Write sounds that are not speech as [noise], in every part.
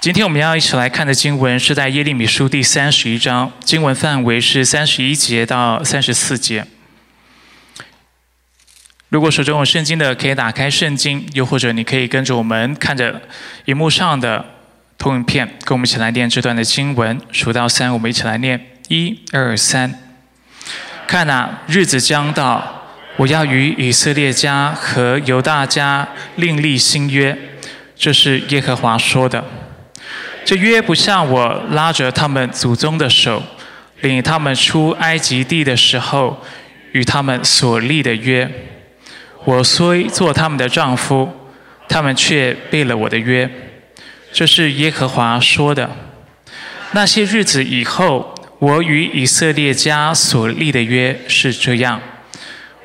今天我们要一起来看的经文是在耶利米书第三十一章，经文范围是三十一节到三十四节。如果手中有圣经的，可以打开圣经；又或者你可以跟着我们看着荧幕上的投影片，跟我们一起来念这段的经文。数到三，我们一起来念：一、二、三。看呐，日子将到，我要与以色列家和犹大家另立新约，这是耶和华说的。这约不像我拉着他们祖宗的手，领他们出埃及地的时候与他们所立的约。我虽做他们的丈夫，他们却背了我的约。这是耶和华说的。那些日子以后，我与以色列家所立的约是这样：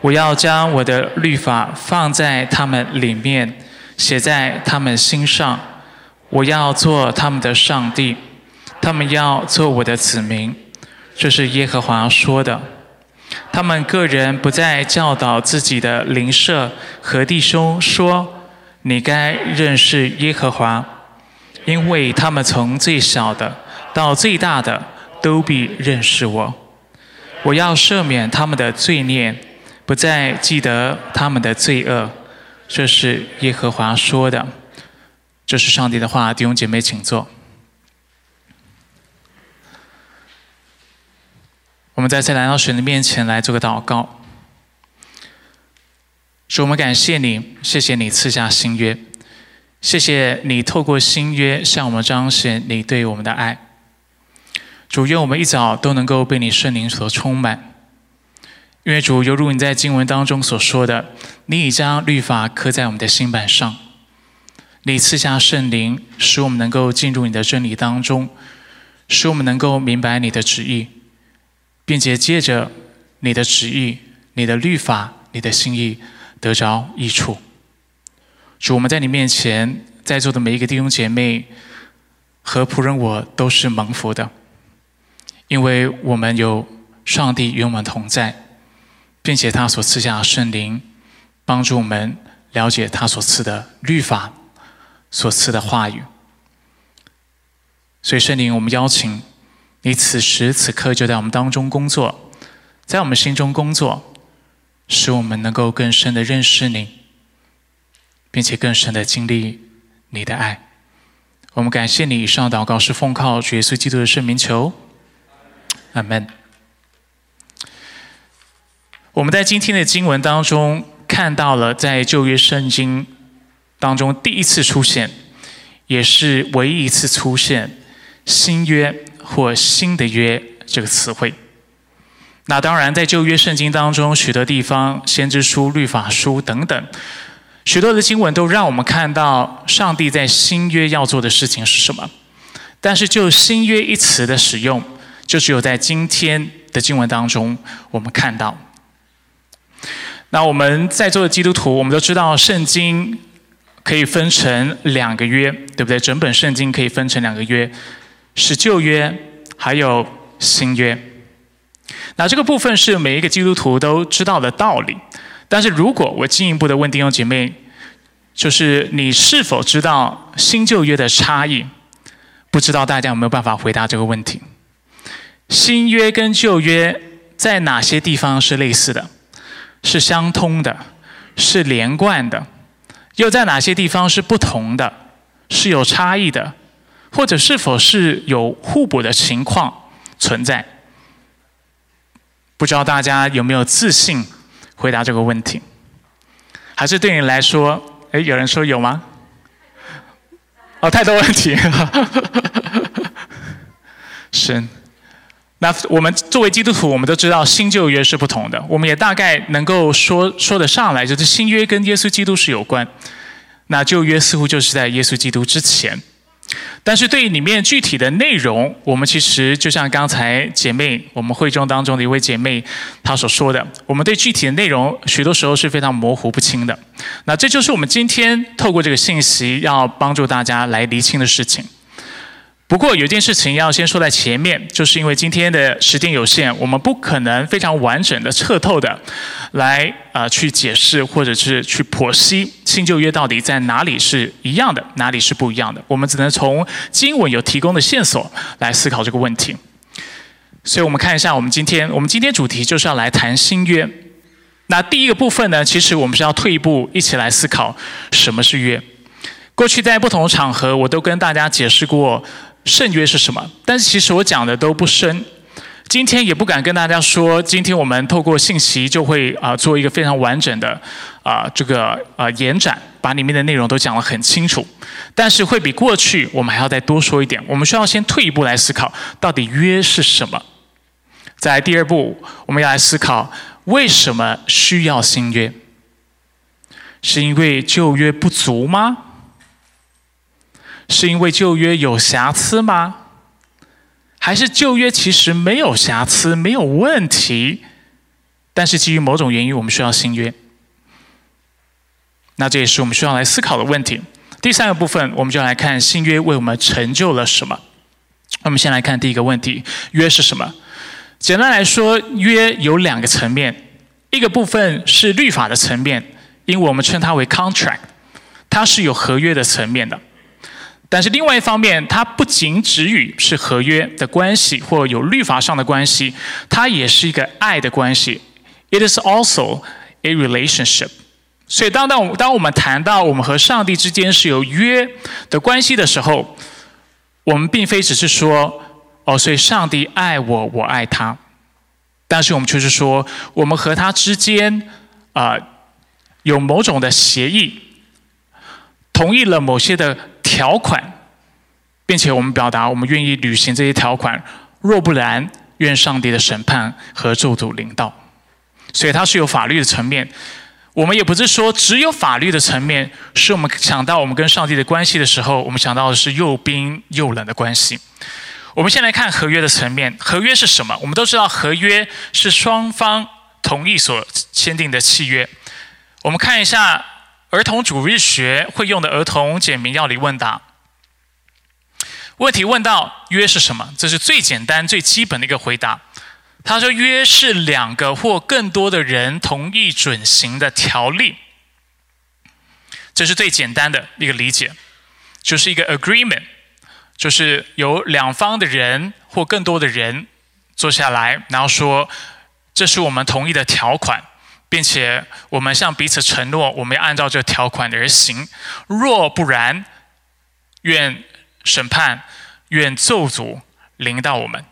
我要将我的律法放在他们里面，写在他们心上。我要做他们的上帝，他们要做我的子民。这是耶和华说的。他们个人不再教导自己的邻舍和弟兄说：“你该认识耶和华，因为他们从最小的到最大的都必认识我。我要赦免他们的罪孽，不再记得他们的罪恶。”这是耶和华说的。这是上帝的话，弟兄姐妹，请坐。我们再次来到神的面前来做个祷告。主，我们感谢你，谢谢你赐下新约，谢谢你透过新约向我们彰显你对我们的爱。主，愿我们一早都能够被你圣灵所充满。因为主，犹如你在经文当中所说的，你已将律法刻在我们的心板上。你赐下圣灵，使我们能够进入你的真理当中，使我们能够明白你的旨意，并且借着你的旨意、你的律法、你的心意得着益处。主，我们在你面前在座的每一个弟兄姐妹和仆人，我都是蒙福的，因为我们有上帝与我们同在，并且他所赐下圣灵帮助我们了解他所赐的律法。所赐的话语，所以圣灵，我们邀请你此时此刻就在我们当中工作，在我们心中工作，使我们能够更深的认识你，并且更深的经历你的爱。我们感谢你，以上祷告是奉靠主耶稣基督的圣名求，阿门。我们在今天的经文当中看到了，在旧约圣经。当中第一次出现，也是唯一一次出现“新约”或“新的约”这个词汇。那当然，在旧约圣经当中，许多地方、先知书、律法书等等，许多的经文都让我们看到上帝在新约要做的事情是什么。但是，就“新约”一词的使用，就只有在今天的经文当中我们看到。那我们在座的基督徒，我们都知道圣经。可以分成两个约，对不对？整本圣经可以分成两个约，是旧约，还有新约。那这个部分是每一个基督徒都知道的道理。但是如果我进一步的问弟兄姐妹，就是你是否知道新旧约的差异？不知道大家有没有办法回答这个问题？新约跟旧约在哪些地方是类似的？是相通的？是连贯的？又在哪些地方是不同的，是有差异的，或者是否是有互补的情况存在？不知道大家有没有自信回答这个问题？还是对你来说，哎，有人说有吗？哦，太多问题，[laughs] 神。那我们作为基督徒，我们都知道新旧约是不同的。我们也大概能够说说得上来，就是新约跟耶稣基督是有关。那旧约似乎就是在耶稣基督之前。但是对于里面具体的内容，我们其实就像刚才姐妹我们会中当中的一位姐妹她所说的，我们对具体的内容许多时候是非常模糊不清的。那这就是我们今天透过这个信息要帮助大家来厘清的事情。不过有件事情要先说在前面，就是因为今天的时间有限，我们不可能非常完整的、彻透的来啊去解释或者是去剖析新旧约到底在哪里是一样的，哪里是不一样的。我们只能从经文有提供的线索来思考这个问题。所以我们看一下，我们今天我们今天主题就是要来谈新约。那第一个部分呢，其实我们是要退一步，一起来思考什么是约。过去在不同的场合，我都跟大家解释过。圣约是什么？但是其实我讲的都不深，今天也不敢跟大家说，今天我们透过信息就会啊做一个非常完整的啊这个啊延展，把里面的内容都讲得很清楚。但是会比过去我们还要再多说一点，我们需要先退一步来思考，到底约是什么。在第二步，我们要来思考为什么需要新约？是因为旧约不足吗？是因为旧约有瑕疵吗？还是旧约其实没有瑕疵、没有问题，但是基于某种原因，我们需要新约？那这也是我们需要来思考的问题。第三个部分，我们就来看新约为我们成就了什么。我们先来看第一个问题：约是什么？简单来说，约有两个层面，一个部分是律法的层面，因为我们称它为 contract，它是有合约的层面的。但是另外一方面，它不仅止于是合约的关系或有律法上的关系，它也是一个爱的关系。It is also a relationship。所以当当当我们谈到我们和上帝之间是有约的关系的时候，我们并非只是说哦，所以上帝爱我，我爱他。但是我们却是说，我们和他之间啊有某种的协议，同意了某些的。条款，并且我们表达我们愿意履行这些条款，若不然，愿上帝的审判和咒诅临到。所以它是有法律的层面。我们也不是说只有法律的层面，是我们想到我们跟上帝的关系的时候，我们想到的是又冰又冷的关系。我们先来看合约的层面，合约是什么？我们都知道，合约是双方同意所签订的契约。我们看一下。儿童主日学会用的儿童简明要理问答。问题问到约是什么？这是最简单、最基本的一个回答。他说：“约是两个或更多的人同意准行的条例。”这是最简单的一个理解，就是一个 agreement，就是由两方的人或更多的人坐下来，然后说：“这是我们同意的条款。”并且我们向彼此承诺，我们要按照这条款而行。若不然，愿审判、愿咒诅临到我们。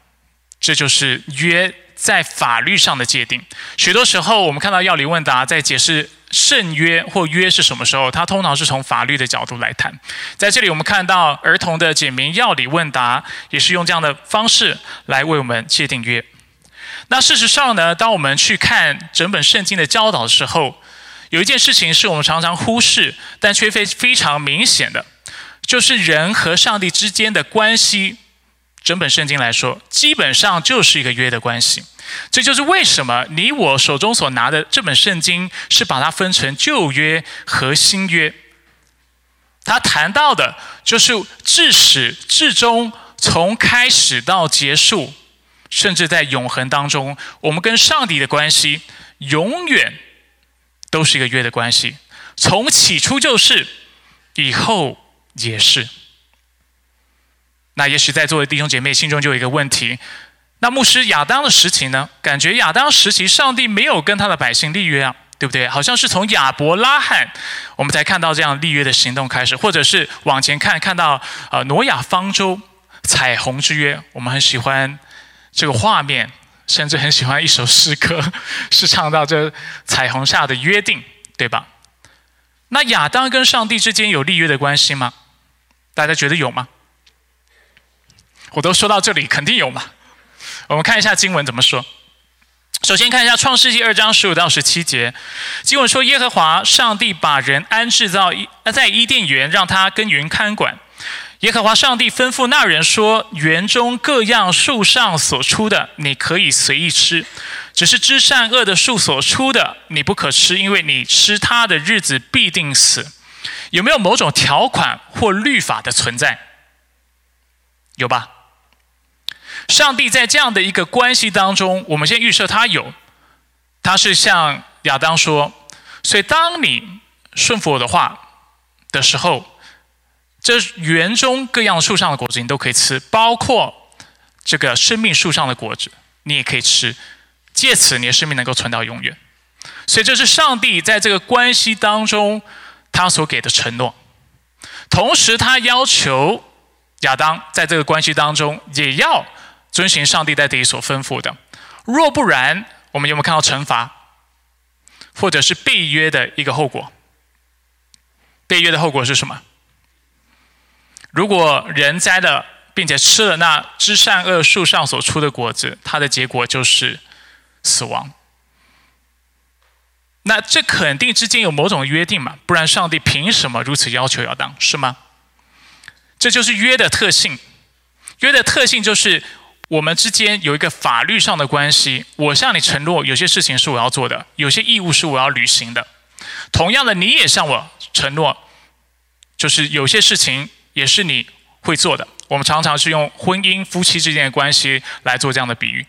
这就是约在法律上的界定。许多时候，我们看到要理问答在解释圣约或约是什么时候，它通常是从法律的角度来谈。在这里，我们看到儿童的简明要理问答，也是用这样的方式来为我们界定约。那事实上呢，当我们去看整本圣经的教导的时候，有一件事情是我们常常忽视，但却非非常明显的，就是人和上帝之间的关系。整本圣经来说，基本上就是一个约的关系。这就是为什么你我手中所拿的这本圣经是把它分成旧约和新约。他谈到的就是至始至终，从开始到结束。甚至在永恒当中，我们跟上帝的关系永远都是一个约的关系，从起初就是，以后也是。那也许在座的弟兄姐妹心中就有一个问题：那牧师亚当的时期呢？感觉亚当时期上帝没有跟他的百姓立约啊，对不对？好像是从亚伯拉罕我们才看到这样立约的行动开始，或者是往前看看到呃挪亚方舟彩虹之约，我们很喜欢。这个画面，甚至很喜欢一首诗歌，[laughs] 是唱到这彩虹下的约定，对吧？那亚当跟上帝之间有立约的关系吗？大家觉得有吗？我都说到这里，肯定有嘛。我们看一下经文怎么说。首先看一下创世纪二章十五到十七节，经文说：耶和华上帝把人安置到伊在伊甸园，让他耕耘看管。耶和华上帝吩咐那人说：“园中各样树上所出的，你可以随意吃；只是知善恶的树所出的，你不可吃，因为你吃它的日子必定死。”有没有某种条款或律法的存在？有吧？上帝在这样的一个关系当中，我们先预设他有，他是向亚当说：，所以当你顺服我的话的时候，这园中各样树上的果子你都可以吃，包括这个生命树上的果子，你也可以吃，借此你的生命能够存到永远。所以这是上帝在这个关系当中他所给的承诺，同时他要求亚当在这个关系当中也要。遵循上帝在这里所吩咐的，若不然，我们有没有看到惩罚，或者是被约的一个后果？被约的后果是什么？如果人栽了，并且吃了那知善恶树上所出的果子，它的结果就是死亡。那这肯定之间有某种约定嘛？不然上帝凭什么如此要求亚当？是吗？这就是约的特性。约的特性就是。我们之间有一个法律上的关系，我向你承诺有些事情是我要做的，有些义务是我要履行的。同样的，你也向我承诺，就是有些事情也是你会做的。我们常常是用婚姻夫妻之间的关系来做这样的比喻，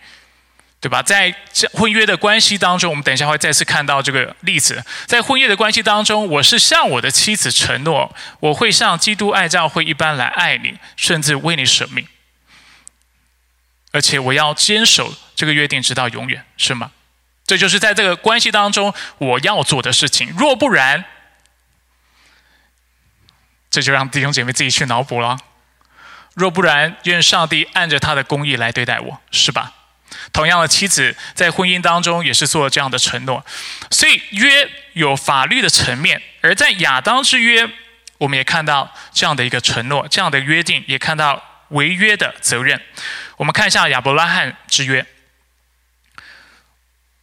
对吧？在婚约的关系当中，我们等一下会再次看到这个例子。在婚约的关系当中，我是向我的妻子承诺，我会像基督爱教会一般来爱你，甚至为你舍命。而且我要坚守这个约定，直到永远，是吗？这就是在这个关系当中我要做的事情。若不然，这就让弟兄姐妹自己去脑补了。若不然，愿上帝按着他的公义来对待我，是吧？同样的，妻子在婚姻当中也是做了这样的承诺。所以约有法律的层面，而在亚当之约，我们也看到这样的一个承诺，这样的约定，也看到违约的责任。我们看一下亚伯拉罕之约。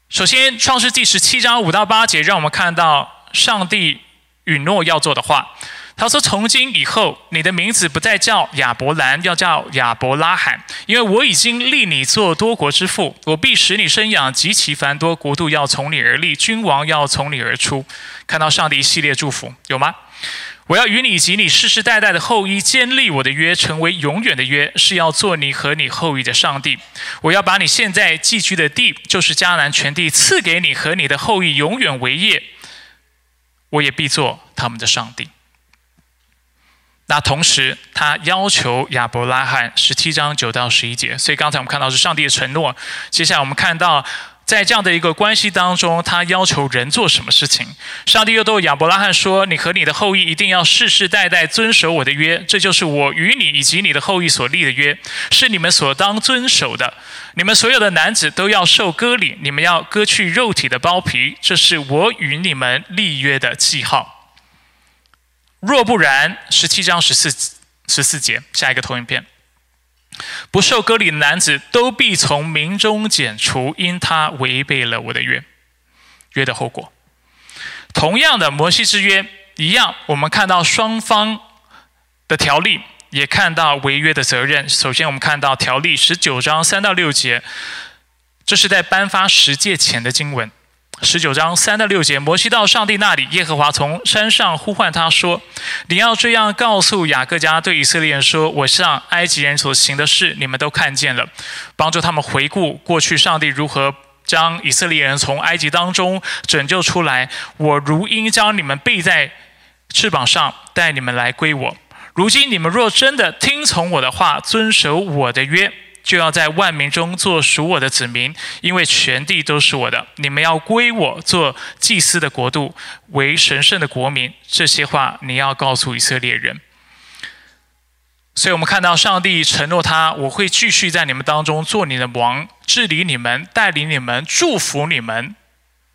首先，《创世纪》十七章五到八节，让我们看到上帝允诺要做的话。他说：“从今以后，你的名字不再叫亚伯兰，要叫亚伯拉罕，因为我已经立你做多国之父。我必使你生养极其繁多，国度要从你而立，君王要从你而出。”看到上帝一系列祝福，有吗？我要与你及你世世代代的后裔建立我的约，成为永远的约，是要做你和你后裔的上帝。我要把你现在寄居的地，就是迦南全地，赐给你和你的后裔永远为业。我也必做他们的上帝。那同时，他要求亚伯拉罕十七章九到十一节。所以刚才我们看到是上帝的承诺。接下来我们看到。在这样的一个关系当中，他要求人做什么事情？上帝又对亚伯拉罕说：“你和你的后裔一定要世世代代遵守我的约，这就是我与你以及你的后裔所立的约，是你们所当遵守的。你们所有的男子都要受割礼，你们要割去肉体的包皮，这是我与你们立约的记号。若不然，十七章十四十四节，下一个投影片。”不受割礼的男子都必从民中剪除，因他违背了我的约。约的后果，同样的摩西之约一样，我们看到双方的条例，也看到违约的责任。首先，我们看到条例十九章三到六节，这是在颁发十诫前的经文。十九章三到六节，摩西到上帝那里，耶和华从山上呼唤他说：“你要这样告诉雅各家对以色列人说：我向埃及人所行的事，你们都看见了，帮助他们回顾过去上帝如何将以色列人从埃及当中拯救出来。我如鹰将你们背在翅膀上，带你们来归我。如今你们若真的听从我的话，遵守我的约。”就要在万民中做属我的子民，因为全地都是我的。你们要归我做祭司的国度，为神圣的国民。这些话你要告诉以色列人。所以，我们看到上帝承诺他：我会继续在你们当中做你的王，治理你们，带领你们，祝福你们，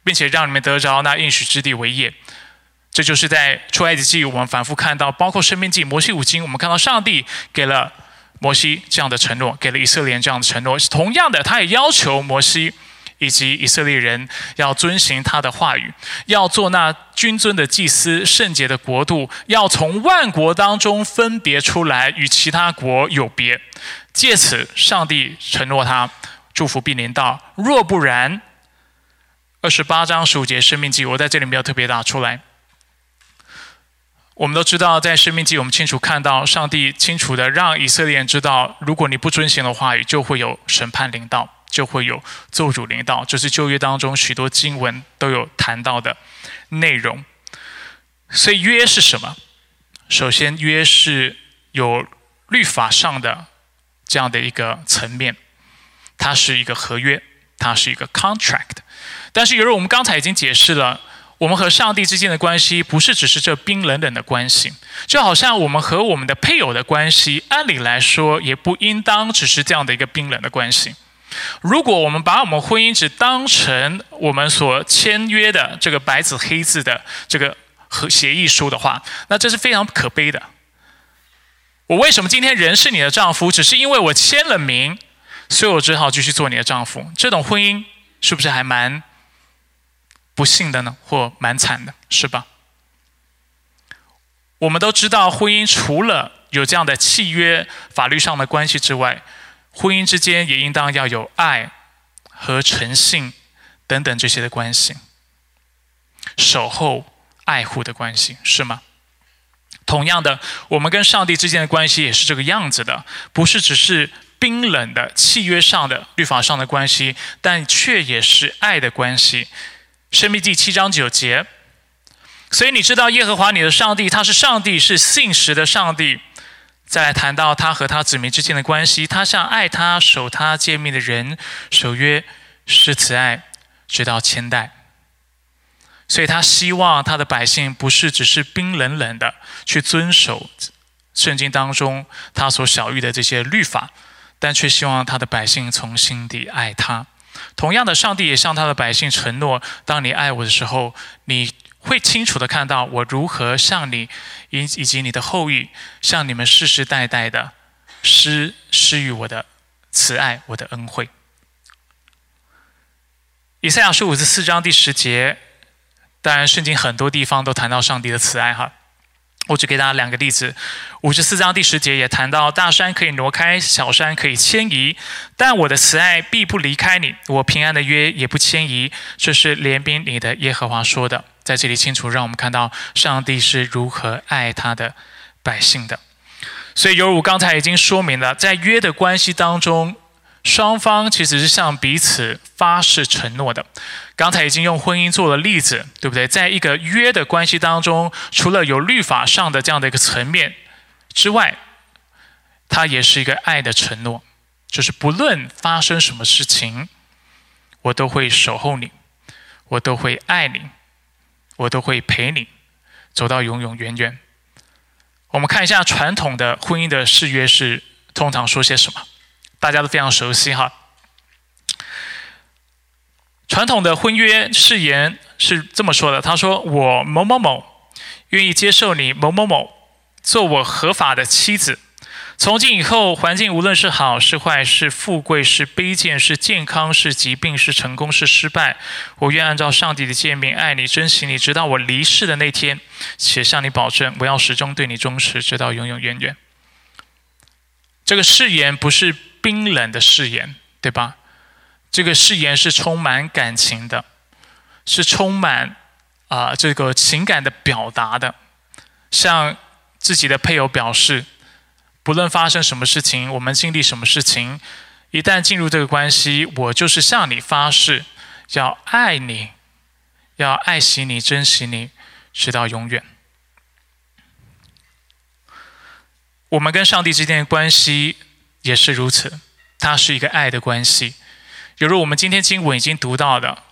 并且让你们得着那应许之地为业。这就是在出埃及记我们反复看到，包括生命记、摩西五经，我们看到上帝给了。摩西这样的承诺，给了以色列人这样的承诺。同样的，他也要求摩西以及以色列人要遵行他的话语，要做那君尊的祭司、圣洁的国度，要从万国当中分别出来，与其他国有别。借此，上帝承诺他祝福必临到。若不然，二十八章十五节生命记，我在这里没有特别打出来。我们都知道，在生命记，我们清楚看到，上帝清楚的让以色列人知道，如果你不遵行的话语，就会有审判临到，就会有咒诅临到。这是旧约当中许多经文都有谈到的内容。所以约是什么？首先，约是有律法上的这样的一个层面，它是一个合约，它是一个 contract。但是，由于我们刚才已经解释了。我们和上帝之间的关系不是只是这冰冷冷的关系，就好像我们和我们的配偶的关系，按理来说也不应当只是这样的一个冰冷的关系。如果我们把我们婚姻只当成我们所签约的这个白纸黑字的这个和协议书的话，那这是非常可悲的。我为什么今天仍是你的丈夫，只是因为我签了名，所以我只好继续做你的丈夫？这种婚姻是不是还蛮？不幸的呢，或蛮惨的，是吧？我们都知道，婚姻除了有这样的契约、法律上的关系之外，婚姻之间也应当要有爱和诚信等等这些的关系，守候、爱护的关系，是吗？同样的，我们跟上帝之间的关系也是这个样子的，不是只是冰冷的契约上的、律法上的关系，但却也是爱的关系。生命记七章九节，所以你知道耶和华你的上帝，他是上帝，是信实的上帝。再来谈到他和他子民之间的关系，他向爱他、守他诫命的人守约，是慈爱，直到千代。所以他希望他的百姓不是只是冰冷冷的去遵守圣经当中他所晓谕的这些律法，但却希望他的百姓从心底爱他。同样的，上帝也向他的百姓承诺：当你爱我的时候，你会清楚的看到我如何向你以以及你的后裔，向你们世世代代的施施予我的慈爱，我的恩惠。以赛亚书五十四章第十节，当然，圣经很多地方都谈到上帝的慈爱，哈。我只给大家两个例子，五十四章第十节也谈到，大山可以挪开，小山可以迁移，但我的慈爱必不离开你，我平安的约也不迁移。这是怜悯你的耶和华说的，在这里清楚让我们看到上帝是如何爱他的百姓的。所以，犹如刚才已经说明了，在约的关系当中。双方其实是向彼此发誓承诺的。刚才已经用婚姻做了例子，对不对？在一个约的关系当中，除了有律法上的这样的一个层面之外，它也是一个爱的承诺，就是不论发生什么事情，我都会守候你，我都会爱你，我都会陪你走到永永远远。我们看一下传统的婚姻的誓约是通常说些什么。大家都非常熟悉哈。传统的婚约誓言是这么说的：“他说，我某某某愿意接受你某某某做我合法的妻子。从今以后，环境无论是好是坏，是富贵是卑贱，是健康是疾病，是成功是失败，我愿按照上帝的诫命爱你、珍惜你，直到我离世的那天。且向你保证，我要始终对你忠实，直到永永远远。”这个誓言不是。冰冷的誓言，对吧？这个誓言是充满感情的，是充满啊这个情感的表达的，向自己的配偶表示，不论发生什么事情，我们经历什么事情，一旦进入这个关系，我就是向你发誓，要爱你，要爱惜你，珍惜你，直到永远。我们跟上帝之间的关系。也是如此，它是一个爱的关系。犹如我们今天经文已经读到的，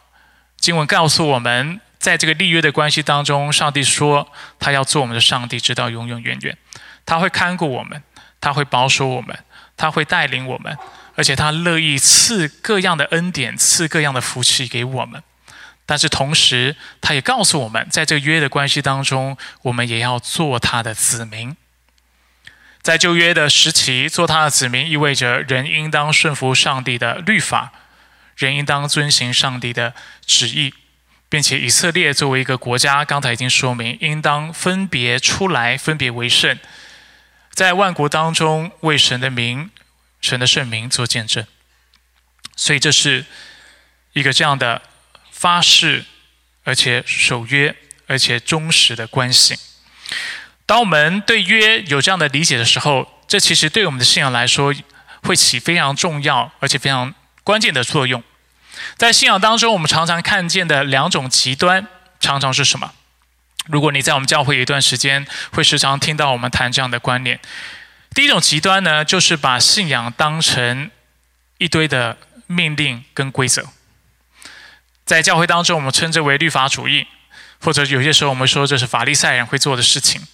经文告诉我们，在这个立约的关系当中，上帝说他要做我们的上帝，直到永永远远。他会看顾我们，他会保守我们，他会带领我们，而且他乐意赐各样的恩典，赐各样的福气给我们。但是同时，他也告诉我们，在这个约的关系当中，我们也要做他的子民。在旧约的时期，做他的子民意味着人应当顺服上帝的律法，人应当遵行上帝的旨意，并且以色列作为一个国家，刚才已经说明，应当分别出来，分别为圣，在万国当中为神的名、神的圣名做见证。所以这是一个这样的发誓，而且守约，而且忠实的关系。当我们对约有这样的理解的时候，这其实对我们的信仰来说会起非常重要而且非常关键的作用。在信仰当中，我们常常看见的两种极端，常常是什么？如果你在我们教会一段时间，会时常听到我们谈这样的观念。第一种极端呢，就是把信仰当成一堆的命令跟规则。在教会当中，我们称之为律法主义，或者有些时候我们说这是法利赛人会做的事情。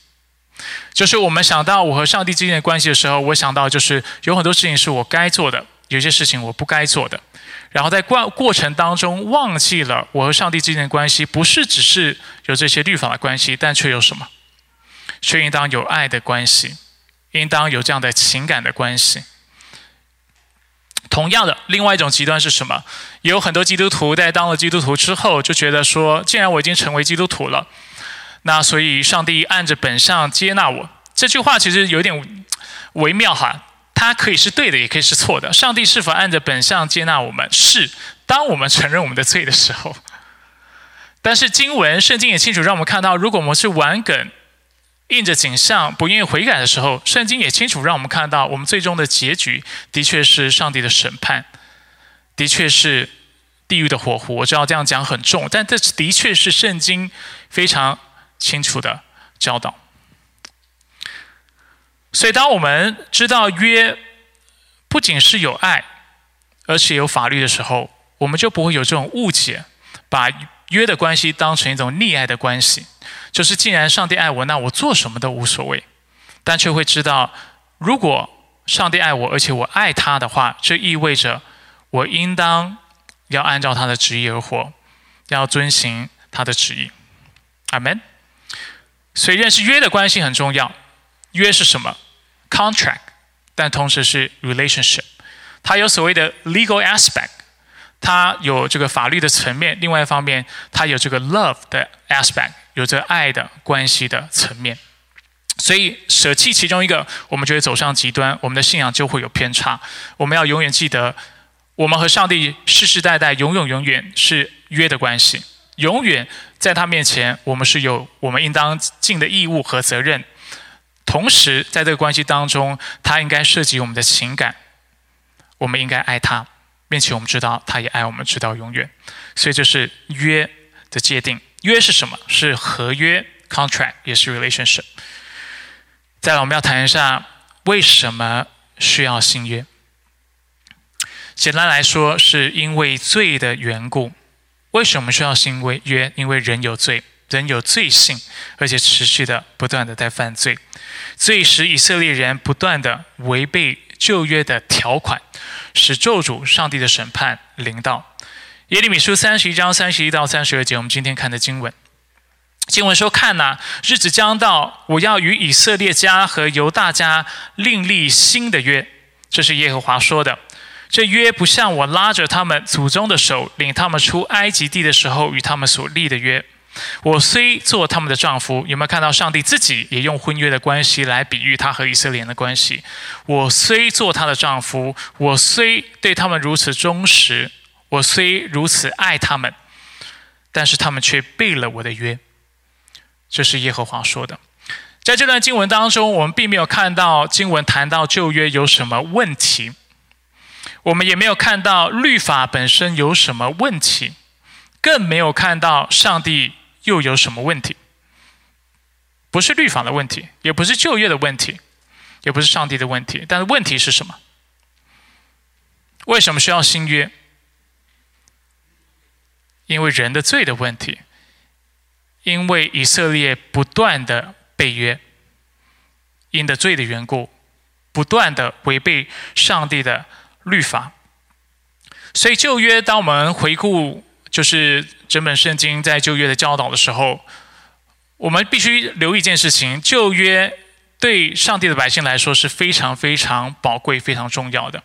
就是我们想到我和上帝之间的关系的时候，我想到就是有很多事情是我该做的，有些事情我不该做的。然后在过过程当中忘记了我和上帝之间的关系，不是只是有这些律法的关系，但却有什么？却应当有爱的关系，应当有这样的情感的关系。同样的，另外一种极端是什么？有很多基督徒在当了基督徒之后，就觉得说，既然我已经成为基督徒了，那所以上帝按着本相接纳我。这句话其实有点微妙哈，它可以是对的，也可以是错的。上帝是否按着本相接纳我们？是，当我们承认我们的罪的时候。但是经文圣经也清楚让我们看到，如果我们是顽梗。印着景象不愿意悔改的时候，圣经也清楚让我们看到，我们最终的结局的确是上帝的审判，的确是地狱的火湖。我知道这样讲很重，但这的确是圣经非常清楚的教导。所以，当我们知道约不仅是有爱，而且有法律的时候，我们就不会有这种误解，把约的关系当成一种溺爱的关系。就是既然上帝爱我，那我做什么都无所谓，但却会知道，如果上帝爱我，而且我爱他的话，这意味着我应当要按照他的旨意而活，要遵行他的旨意。阿门。所以认识约的关系很重要。约是什么？Contract，但同时是 relationship。它有所谓的 legal aspect，它有这个法律的层面；另外一方面，它有这个 love 的 aspect。有着爱的关系的层面，所以舍弃其中一个，我们就会走上极端，我们的信仰就会有偏差。我们要永远记得，我们和上帝世世代代、永永永远是约的关系，永远在他面前，我们是有我们应当尽的义务和责任。同时，在这个关系当中，他应该涉及我们的情感，我们应该爱他，并且我们知道他也爱我们，直到永远。所以，这是约的界定。约是什么？是合约 （contract），也是 relationship。再来，我们要谈一下为什么需要新约。简单来说，是因为罪的缘故。为什么需要新约？因为人有罪，人有罪性，而且持续的、不断的在犯罪。罪使以色列人不断的违背旧约的条款，使咒诅、上帝的审判临到。耶利米书三十一章三十一到三十二节，我们今天看的经文。经文说：“看呐，日子将到，我要与以色列家和犹大家另立新的约。”这是耶和华说的。这约不像我拉着他们祖宗的手，领他们出埃及地的时候与他们所立的约。我虽做他们的丈夫，有没有看到上帝自己也用婚约的关系来比喻他和以色列人的关系？我虽做他的丈夫，我虽对他们如此忠实。我虽如此爱他们，但是他们却背了我的约。这是耶和华说的。在这段经文当中，我们并没有看到经文谈到旧约有什么问题，我们也没有看到律法本身有什么问题，更没有看到上帝又有什么问题。不是律法的问题，也不是就业的问题，也不是上帝的问题。但是问题是什么？为什么需要新约？因为人的罪的问题，因为以色列不断的背约，因的罪的缘故，不断的违背上帝的律法，所以旧约，当我们回顾就是整本圣经在旧约的教导的时候，我们必须留意一件事情：旧约对上帝的百姓来说是非常非常宝贵、非常重要的。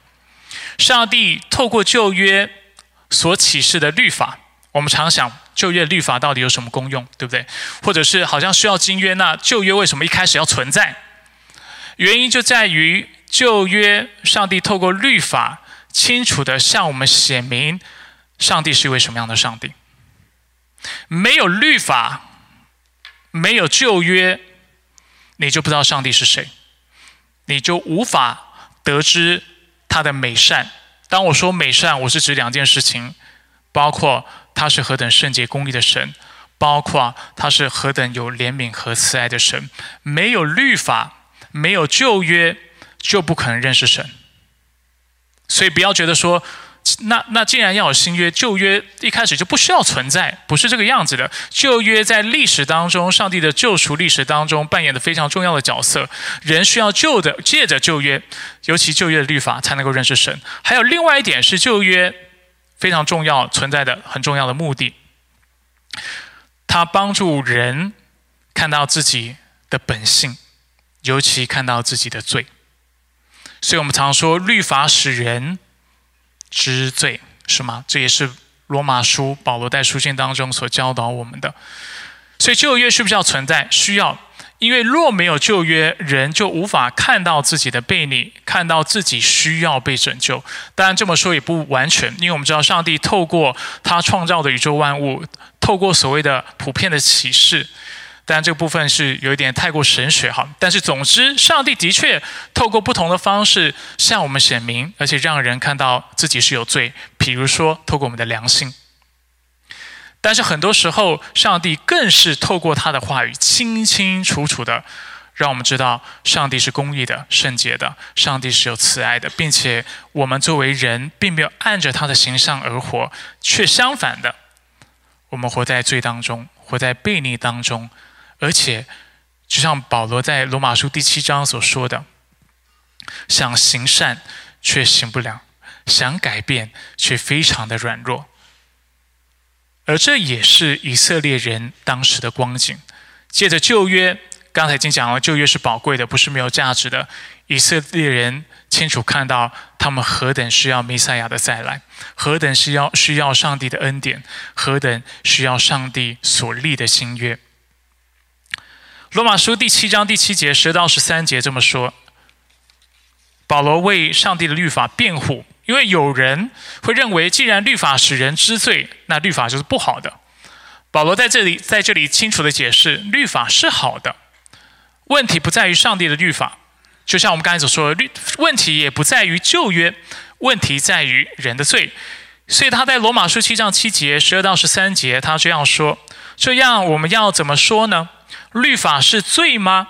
上帝透过旧约所启示的律法。我们常想旧约律法到底有什么功用，对不对？或者是好像需要新约，那旧约为什么一开始要存在？原因就在于旧约上帝透过律法清楚的向我们显明，上帝是一位什么样的上帝。没有律法，没有旧约，你就不知道上帝是谁，你就无法得知他的美善。当我说美善，我是指两件事情，包括他是何等圣洁公义的神，包括他是何等有怜悯和慈爱的神。没有律法，没有旧约，就不可能认识神。所以不要觉得说。那那既然要有新约，旧约一开始就不需要存在，不是这个样子的。旧约在历史当中，上帝的救赎历史当中扮演的非常重要的角色。人需要旧的，借着旧约，尤其旧约的律法，才能够认识神。还有另外一点是旧约非常重要存在的很重要的目的，它帮助人看到自己的本性，尤其看到自己的罪。所以我们常说，律法使人。知罪是吗？这也是罗马书保罗在书信当中所教导我们的。所以旧约需不需要存在？需要，因为若没有旧约，人就无法看到自己的背逆，看到自己需要被拯救。当然这么说也不完全，因为我们知道上帝透过他创造的宇宙万物，透过所谓的普遍的启示。但这个部分是有一点太过神学哈，但是总之，上帝的确透过不同的方式向我们显明，而且让人看到自己是有罪。比如说，透过我们的良心。但是很多时候，上帝更是透过他的话语，清清楚楚的让我们知道，上帝是公义的、圣洁的，上帝是有慈爱的，并且我们作为人，并没有按着他的形象而活，却相反的，我们活在罪当中，活在悖逆当中。而且，就像保罗在罗马书第七章所说的：“想行善却行不了，想改变却非常的软弱。”而这也是以色列人当时的光景。借着旧约，刚才已经讲了，旧约是宝贵的，不是没有价值的。以色列人清楚看到他们何等需要弥赛亚的再来，何等需要需要上帝的恩典，何等需要上帝所立的新约。罗马书第七章第七节十到十三节这么说：保罗为上帝的律法辩护，因为有人会认为，既然律法使人知罪，那律法就是不好的。保罗在这里在这里清楚的解释，律法是好的，问题不在于上帝的律法，就像我们刚才所说的，律问题也不在于旧约，问题在于人的罪。所以他在罗马书七章七节十二到十三节，他这样说：这样我们要怎么说呢？律法是罪吗？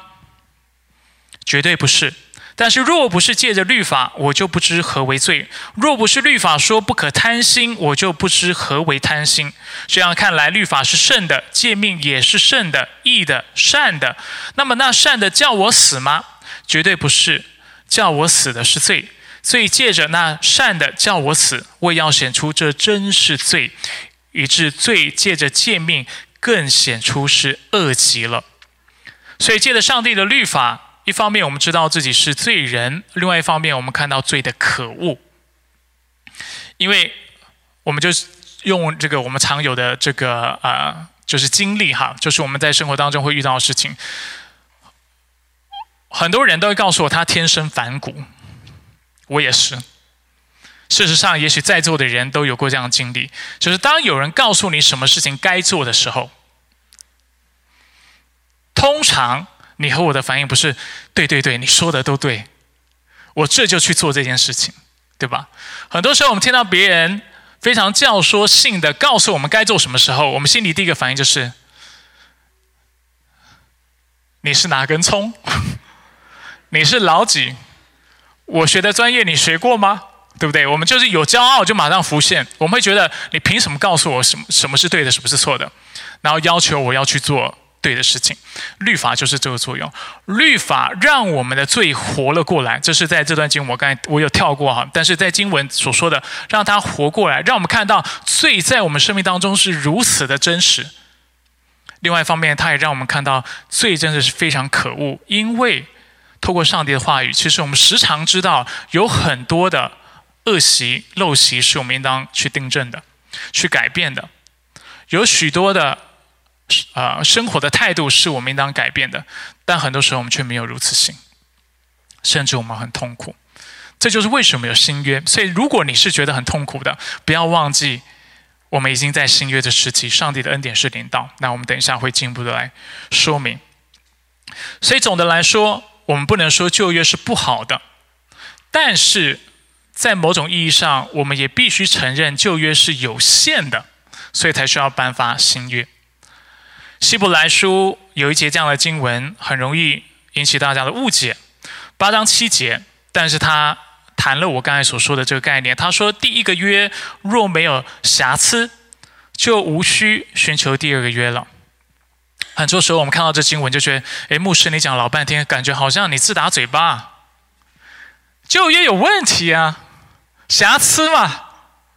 绝对不是。但是若不是借着律法，我就不知何为罪；若不是律法说不可贪心，我就不知何为贪心。这样看来，律法是圣的，诫命也是圣的、义的、善的。那么那善的叫我死吗？绝对不是。叫我死的是罪。所以借着那善的叫我死，我要显出这真是罪，以致罪借着诫命。更显出是恶极了，所以借着上帝的律法，一方面我们知道自己是罪人，另外一方面我们看到罪的可恶。因为我们就用这个我们常有的这个啊，就是经历哈，就是我们在生活当中会遇到的事情。很多人都会告诉我他天生反骨，我也是。事实上，也许在座的人都有过这样的经历，就是当有人告诉你什么事情该做的时候，通常你和我的反应不是“对对对，你说的都对，我这就去做这件事情”，对吧？很多时候，我们听到别人非常教唆性的告诉我们该做什么时候，我们心里第一个反应就是：“你是哪根葱？[laughs] 你是老几？我学的专业你学过吗？”对不对？我们就是有骄傲，就马上浮现。我们会觉得你凭什么告诉我什么什么是对的，什么是错的？然后要求我要去做对的事情。律法就是这个作用。律法让我们的罪活了过来。这是在这段经文我刚才我有跳过哈，但是在经文所说的，让他活过来，让我们看到罪在我们生命当中是如此的真实。另外一方面，他也让我们看到罪真的是非常可恶，因为透过上帝的话语，其实我们时常知道有很多的。恶习、陋习是我们应当去订正的，去改变的。有许多的呃生活的态度是我们应当改变的，但很多时候我们却没有如此行，甚至我们很痛苦。这就是为什么有新约。所以，如果你是觉得很痛苦的，不要忘记，我们已经在新约的时期，上帝的恩典是领导。那我们等一下会进一步的来说明。所以总的来说，我们不能说旧约是不好的，但是在某种意义上，我们也必须承认旧约是有限的，所以才需要颁发新约。希伯来书有一节这样的经文，很容易引起大家的误解。八章七节，但是他谈了我刚才所说的这个概念。他说，第一个约若没有瑕疵，就无需寻求第二个约了。很多时候我们看到这经文就觉得，哎，牧师你讲老半天，感觉好像你自打嘴巴。旧约有问题啊，瑕疵嘛，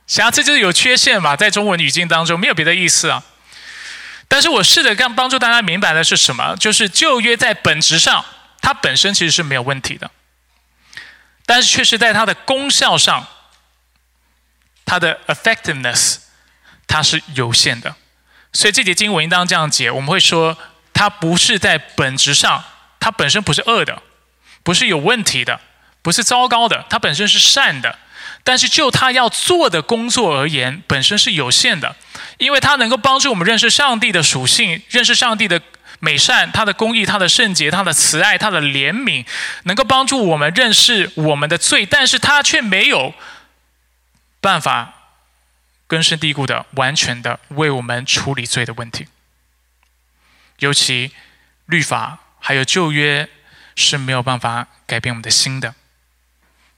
瑕疵就是有缺陷嘛，在中文语境当中没有别的意思啊。但是我试着让帮助大家明白的是什么？就是旧约在本质上，它本身其实是没有问题的，但是却是在它的功效上，它的 effectiveness 它是有限的。所以这节经文应当这样解：我们会说，它不是在本质上，它本身不是恶的，不是有问题的，不是糟糕的，它本身是善的。但是就他要做的工作而言，本身是有限的，因为他能够帮助我们认识上帝的属性，认识上帝的美善、他的公义、他的圣洁、他的慈爱、他的怜悯，能够帮助我们认识我们的罪，但是他却没有办法根深蒂固的、完全的为我们处理罪的问题。尤其律法还有旧约是没有办法改变我们的心的，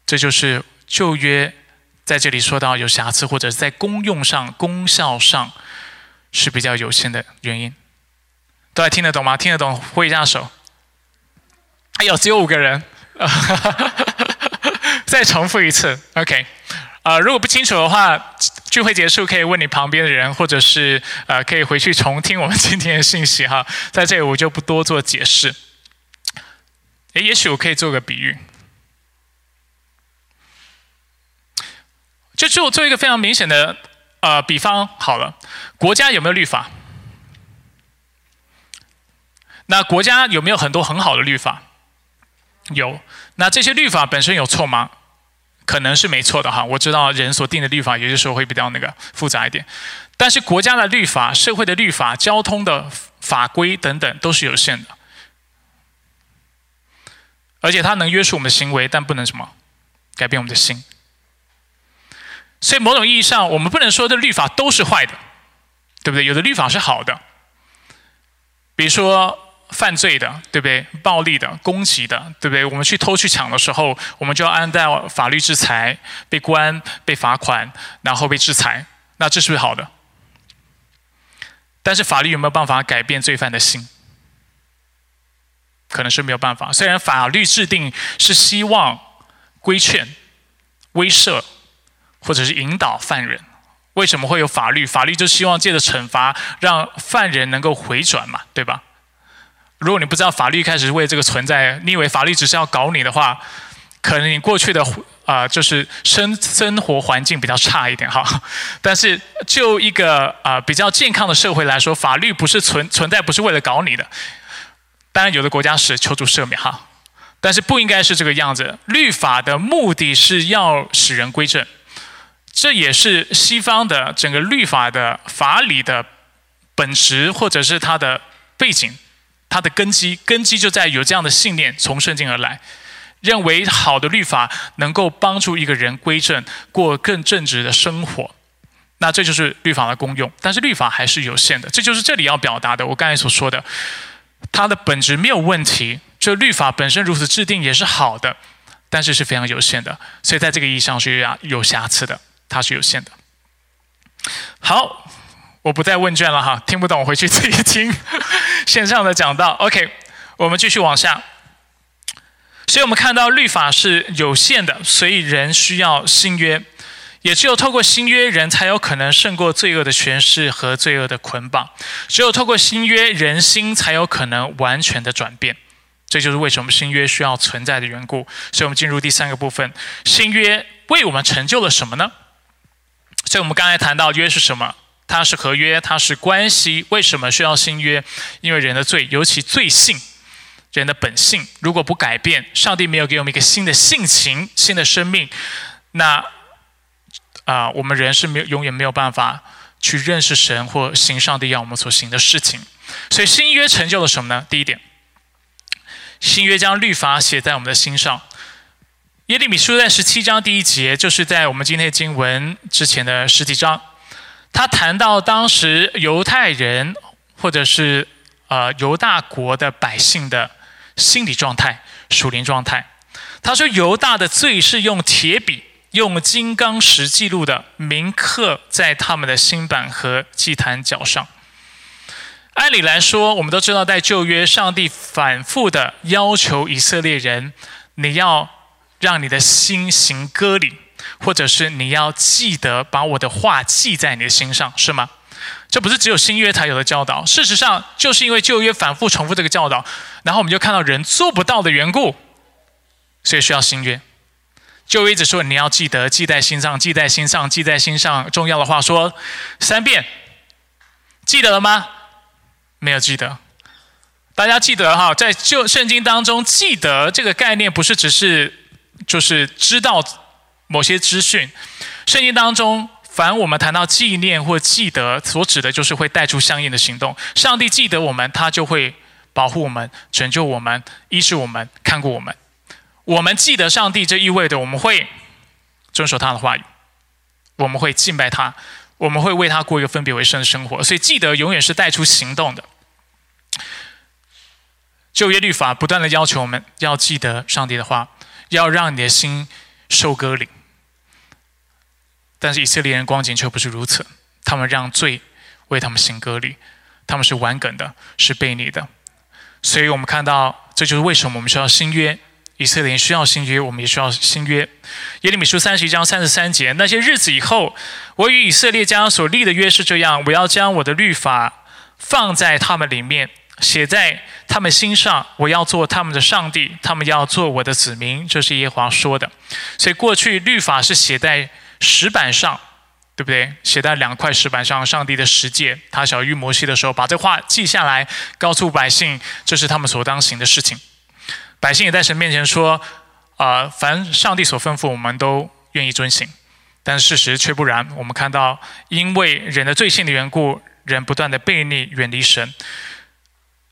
这就是旧约。在这里说到有瑕疵，或者在功用上、功效上是比较有限的原因，大家听得懂吗？听得懂挥一下手。哎呦，只有五个人，[laughs] 再重复一次，OK。啊，如果不清楚的话，聚会结束可以问你旁边的人，或者是呃，可以回去重听我们今天的信息哈。在这里我就不多做解释。诶，也许我可以做个比喻。就就做一个非常明显的呃比方好了，国家有没有律法？那国家有没有很多很好的律法？有。那这些律法本身有错吗？可能是没错的哈。我知道人所定的律法有些时候会比较那个复杂一点，但是国家的律法、社会的律法、交通的法规等等都是有限的，而且它能约束我们的行为，但不能什么改变我们的心。所以，某种意义上，我们不能说这律法都是坏的，对不对？有的律法是好的，比如说犯罪的，对不对？暴力的、攻击的，对不对？我们去偷去抢的时候，我们就要按照法律制裁，被关、被罚款，然后被制裁。那这是不是好的？但是法律有没有办法改变罪犯的心？可能是没有办法。虽然法律制定是希望规劝、威慑。或者是引导犯人，为什么会有法律？法律就希望借着惩罚，让犯人能够回转嘛，对吧？如果你不知道法律一开始是为这个存在，你以为法律只是要搞你的话，可能你过去的啊，就是生生活环境比较差一点哈。[laughs] 但是就一个啊比较健康的社会来说，法律不是存存在不是为了搞你的。当然有的国家是求助赦免哈，但是不应该是这个样子。律法的目的是要使人归正。这也是西方的整个律法的法理的本质，或者是它的背景，它的根基，根基就在有这样的信念从圣经而来，认为好的律法能够帮助一个人归正，过更正直的生活。那这就是律法的功用，但是律法还是有限的，这就是这里要表达的。我刚才所说的，它的本质没有问题，这律法本身如此制定也是好的，但是是非常有限的，所以在这个意义上是有有瑕疵的。它是有限的。好，我不再问卷了哈，听不懂回去自己听 [laughs] 线上的讲道。OK，我们继续往下。所以我们看到律法是有限的，所以人需要新约，也只有透过新约，人才有可能胜过罪恶的权势和罪恶的捆绑。只有透过新约，人心才有可能完全的转变。这就是为什么新约需要存在的缘故。所以我们进入第三个部分：新约为我们成就了什么呢？所以我们刚才谈到约是什么？它是合约，它是关系。为什么需要新约？因为人的罪，尤其罪性，人的本性，如果不改变，上帝没有给我们一个新的性情、新的生命，那啊，我们人是没有永远没有办法去认识神或行上帝要我们所行的事情。所以新约成就了什么呢？第一点，新约将律法写在我们的心上。耶利米书在十七章第一节，就是在我们今天的经文之前的十几章，他谈到当时犹太人或者是呃犹大国的百姓的心理状态、属灵状态。他说犹大的罪是用铁笔、用金刚石记录的，铭刻在他们的心板和祭坛脚上。按理来说，我们都知道，在旧约，上帝反复的要求以色列人，你要让你的心行割礼，或者是你要记得把我的话记在你的心上，是吗？这不是只有新约才有的教导。事实上，就是因为旧约反复重复这个教导，然后我们就看到人做不到的缘故，所以需要新约。旧约一直说你要记得，记在心上，记在心上，记在心上。重要的话说三遍，记得了吗？没有记得，大家记得哈，在旧圣经当中，记得这个概念不是只是就是知道某些资讯。圣经当中，凡我们谈到纪念或记得，所指的就是会带出相应的行动。上帝记得我们，他就会保护我们、拯救我们、医治我们、看顾我们。我们记得上帝，这意味着我们会遵守他的话语，我们会敬拜他。我们会为他过一个分别为圣的生活，所以记得永远是带出行动的。旧约律法不断的要求我们要记得上帝的话，要让你的心受割礼。但是以色列人光景却不是如此，他们让罪为他们行割礼，他们是顽梗的，是悖逆的。所以我们看到，这就是为什么我们需要新约。以色列人需要新约，我们也需要新约。耶利米书三十一章三十三节：那些日子以后，我与以色列家所立的约是这样：我要将我的律法放在他们里面，写在他们心上。我要做他们的上帝，他们要做我的子民。这是耶和华说的。所以过去律法是写在石板上，对不对？写在两块石板上，上帝的十诫。他小于摩西的时候，把这话记下来，告诉百姓，这是他们所当行的事情。百姓也在神面前说：“啊，凡上帝所吩咐，我们都愿意遵行。”但事实却不然。我们看到，因为人的罪性的缘故，人不断的背逆、远离神，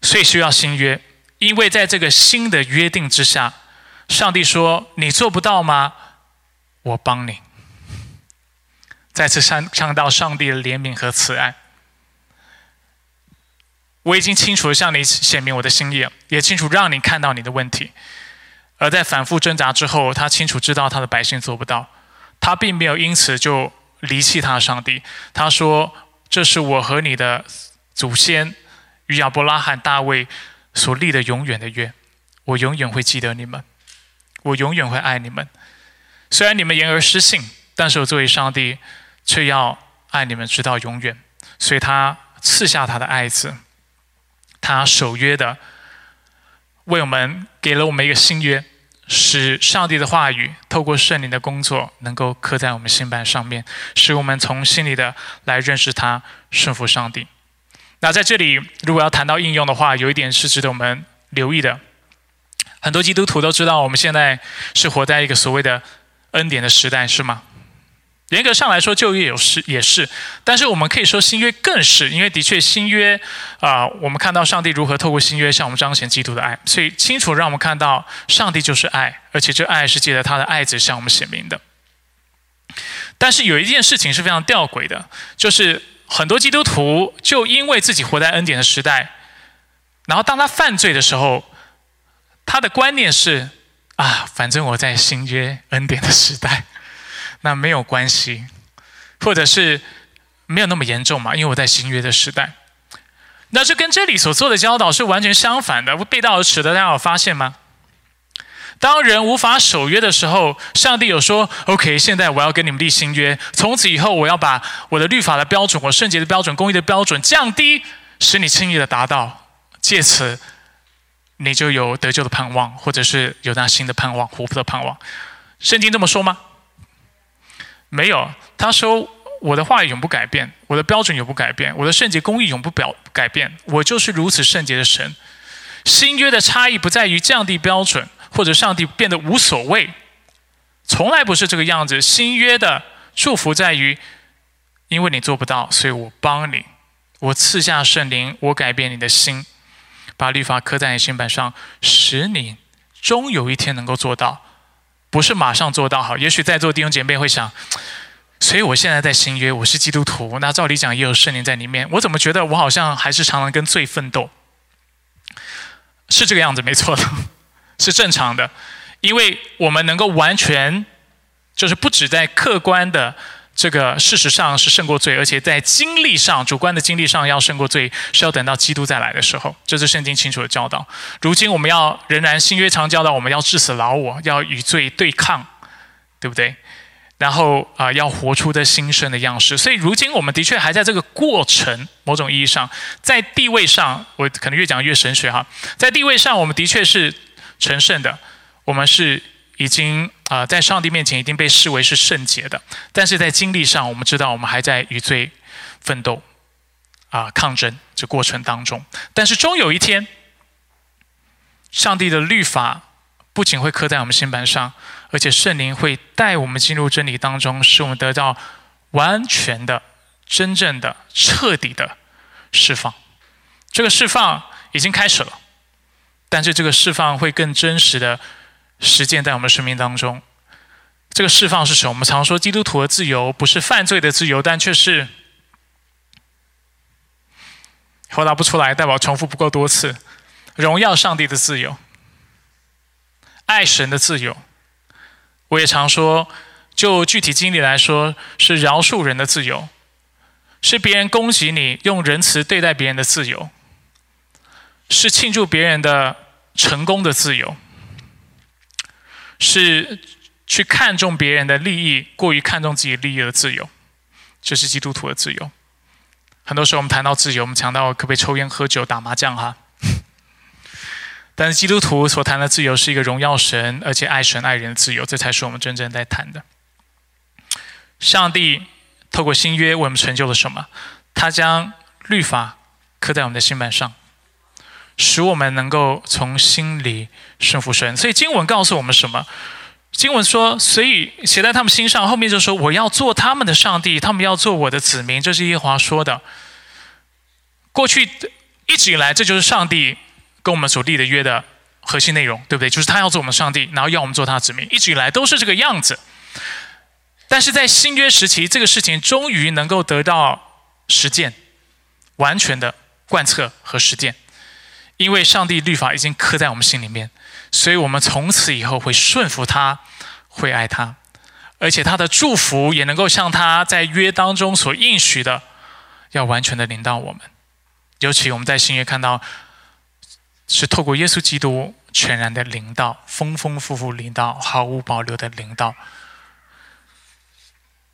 所以需要新约。因为在这个新的约定之下，上帝说：“你做不到吗？我帮你。”再次上看到上帝的怜悯和慈爱。我已经清楚的向你显明我的心意，也清楚让你看到你的问题。而在反复挣扎之后，他清楚知道他的百姓做不到，他并没有因此就离弃他的上帝。他说：“这是我和你的祖先与亚伯拉罕、大卫所立的永远的约，我永远会记得你们，我永远会爱你们。虽然你们言而失信，但是我作为上帝，却要爱你们直到永远。所以他赐下他的爱子。”他守约的，为我们给了我们一个新约，使上帝的话语透过圣灵的工作，能够刻在我们心板上面，使我们从心里的来认识他，顺服上帝。那在这里，如果要谈到应用的话，有一点是值得我们留意的。很多基督徒都知道，我们现在是活在一个所谓的恩典的时代，是吗？严格上来说，旧约有是也是，但是我们可以说新约更是，因为的确新约啊，我们看到上帝如何透过新约向我们彰显基督的爱，所以清楚让我们看到上帝就是爱，而且这爱是借着他的爱子向我们显明的。但是有一件事情是非常吊诡的，就是很多基督徒就因为自己活在恩典的时代，然后当他犯罪的时候，他的观念是啊，反正我在新约恩典的时代。那没有关系，或者是没有那么严重嘛？因为我在新约的时代，那这跟这里所做的教导是完全相反的，背道而驰的。大家有发现吗？当人无法守约的时候，上帝有说：“OK，现在我要跟你们立新约，从此以后我要把我的律法的标准、我圣洁的标准、公义的标准降低，使你轻易的达到，借此你就有得救的盼望，或者是有那新的盼望、活泼的盼望。”圣经这么说吗？没有，他说我的话永不改变，我的标准永不改变，我的圣洁公义永不表改变，我就是如此圣洁的神。新约的差异不在于降低标准，或者上帝变得无所谓，从来不是这个样子。新约的祝福在于，因为你做不到，所以我帮你，我赐下圣灵，我改变你的心，把律法刻在你心板上，使你终有一天能够做到。不是马上做到好，也许在座弟兄姐妹会想，所以我现在在新约，我是基督徒，那照理讲也有圣灵在里面，我怎么觉得我好像还是常常跟罪奋斗？是这个样子，没错的，是正常的，因为我们能够完全，就是不止在客观的。这个事实上是胜过罪，而且在经历上、主观的经历上要胜过罪，是要等到基督再来的时候。这是圣经清楚的教导。如今我们要仍然新约常教导我们要致死老我，要与罪对抗，对不对？然后啊，要活出的新生的样式。所以如今我们的确还在这个过程，某种意义上，在地位上，我可能越讲越神学哈。在地位上，我们的确是成圣的，我们是。已经啊，在上帝面前已经被视为是圣洁的，但是在经历上，我们知道我们还在与罪奋斗啊，抗争这过程当中。但是终有一天，上帝的律法不仅会刻在我们心板上，而且圣灵会带我们进入真理当中，使我们得到完全的、真正的、彻底的释放。这个释放已经开始了，但是这个释放会更真实的。实践在我们生命当中，这个释放是什么？我们常说基督徒的自由不是犯罪的自由，但却是回答不出来，代表重复不够多次。荣耀上帝的自由，爱神的自由。我也常说，就具体经历来说，是饶恕人的自由，是别人攻击你用仁慈对待别人的自由，是庆祝别人的成功的自由。是去看重别人的利益，过于看重自己利益的自由，这是基督徒的自由。很多时候我们谈到自由，我们强调可不可以抽烟、喝酒、打麻将哈。[laughs] 但是基督徒所谈的自由是一个荣耀神，而且爱神爱人的自由，这才是我们真正在谈的。上帝透过新约为我们成就了什么？他将律法刻在我们的心板上。使我们能够从心里顺服神，所以经文告诉我们什么？经文说，所以写在他们心上。后面就说，我要做他们的上帝，他们要做我的子民。这是耶和华说的。过去一直以来，这就是上帝跟我们所立的约的核心内容，对不对？就是他要做我们上帝，然后要我们做他的子民。一直以来都是这个样子。但是在新约时期，这个事情终于能够得到实践，完全的贯彻和实践。因为上帝律法已经刻在我们心里面，所以我们从此以后会顺服他，会爱他，而且他的祝福也能够像他在约当中所应许的，要完全的领到我们。尤其我们在新约看到，是透过耶稣基督全然的领到，丰丰富富领到，毫无保留的领到。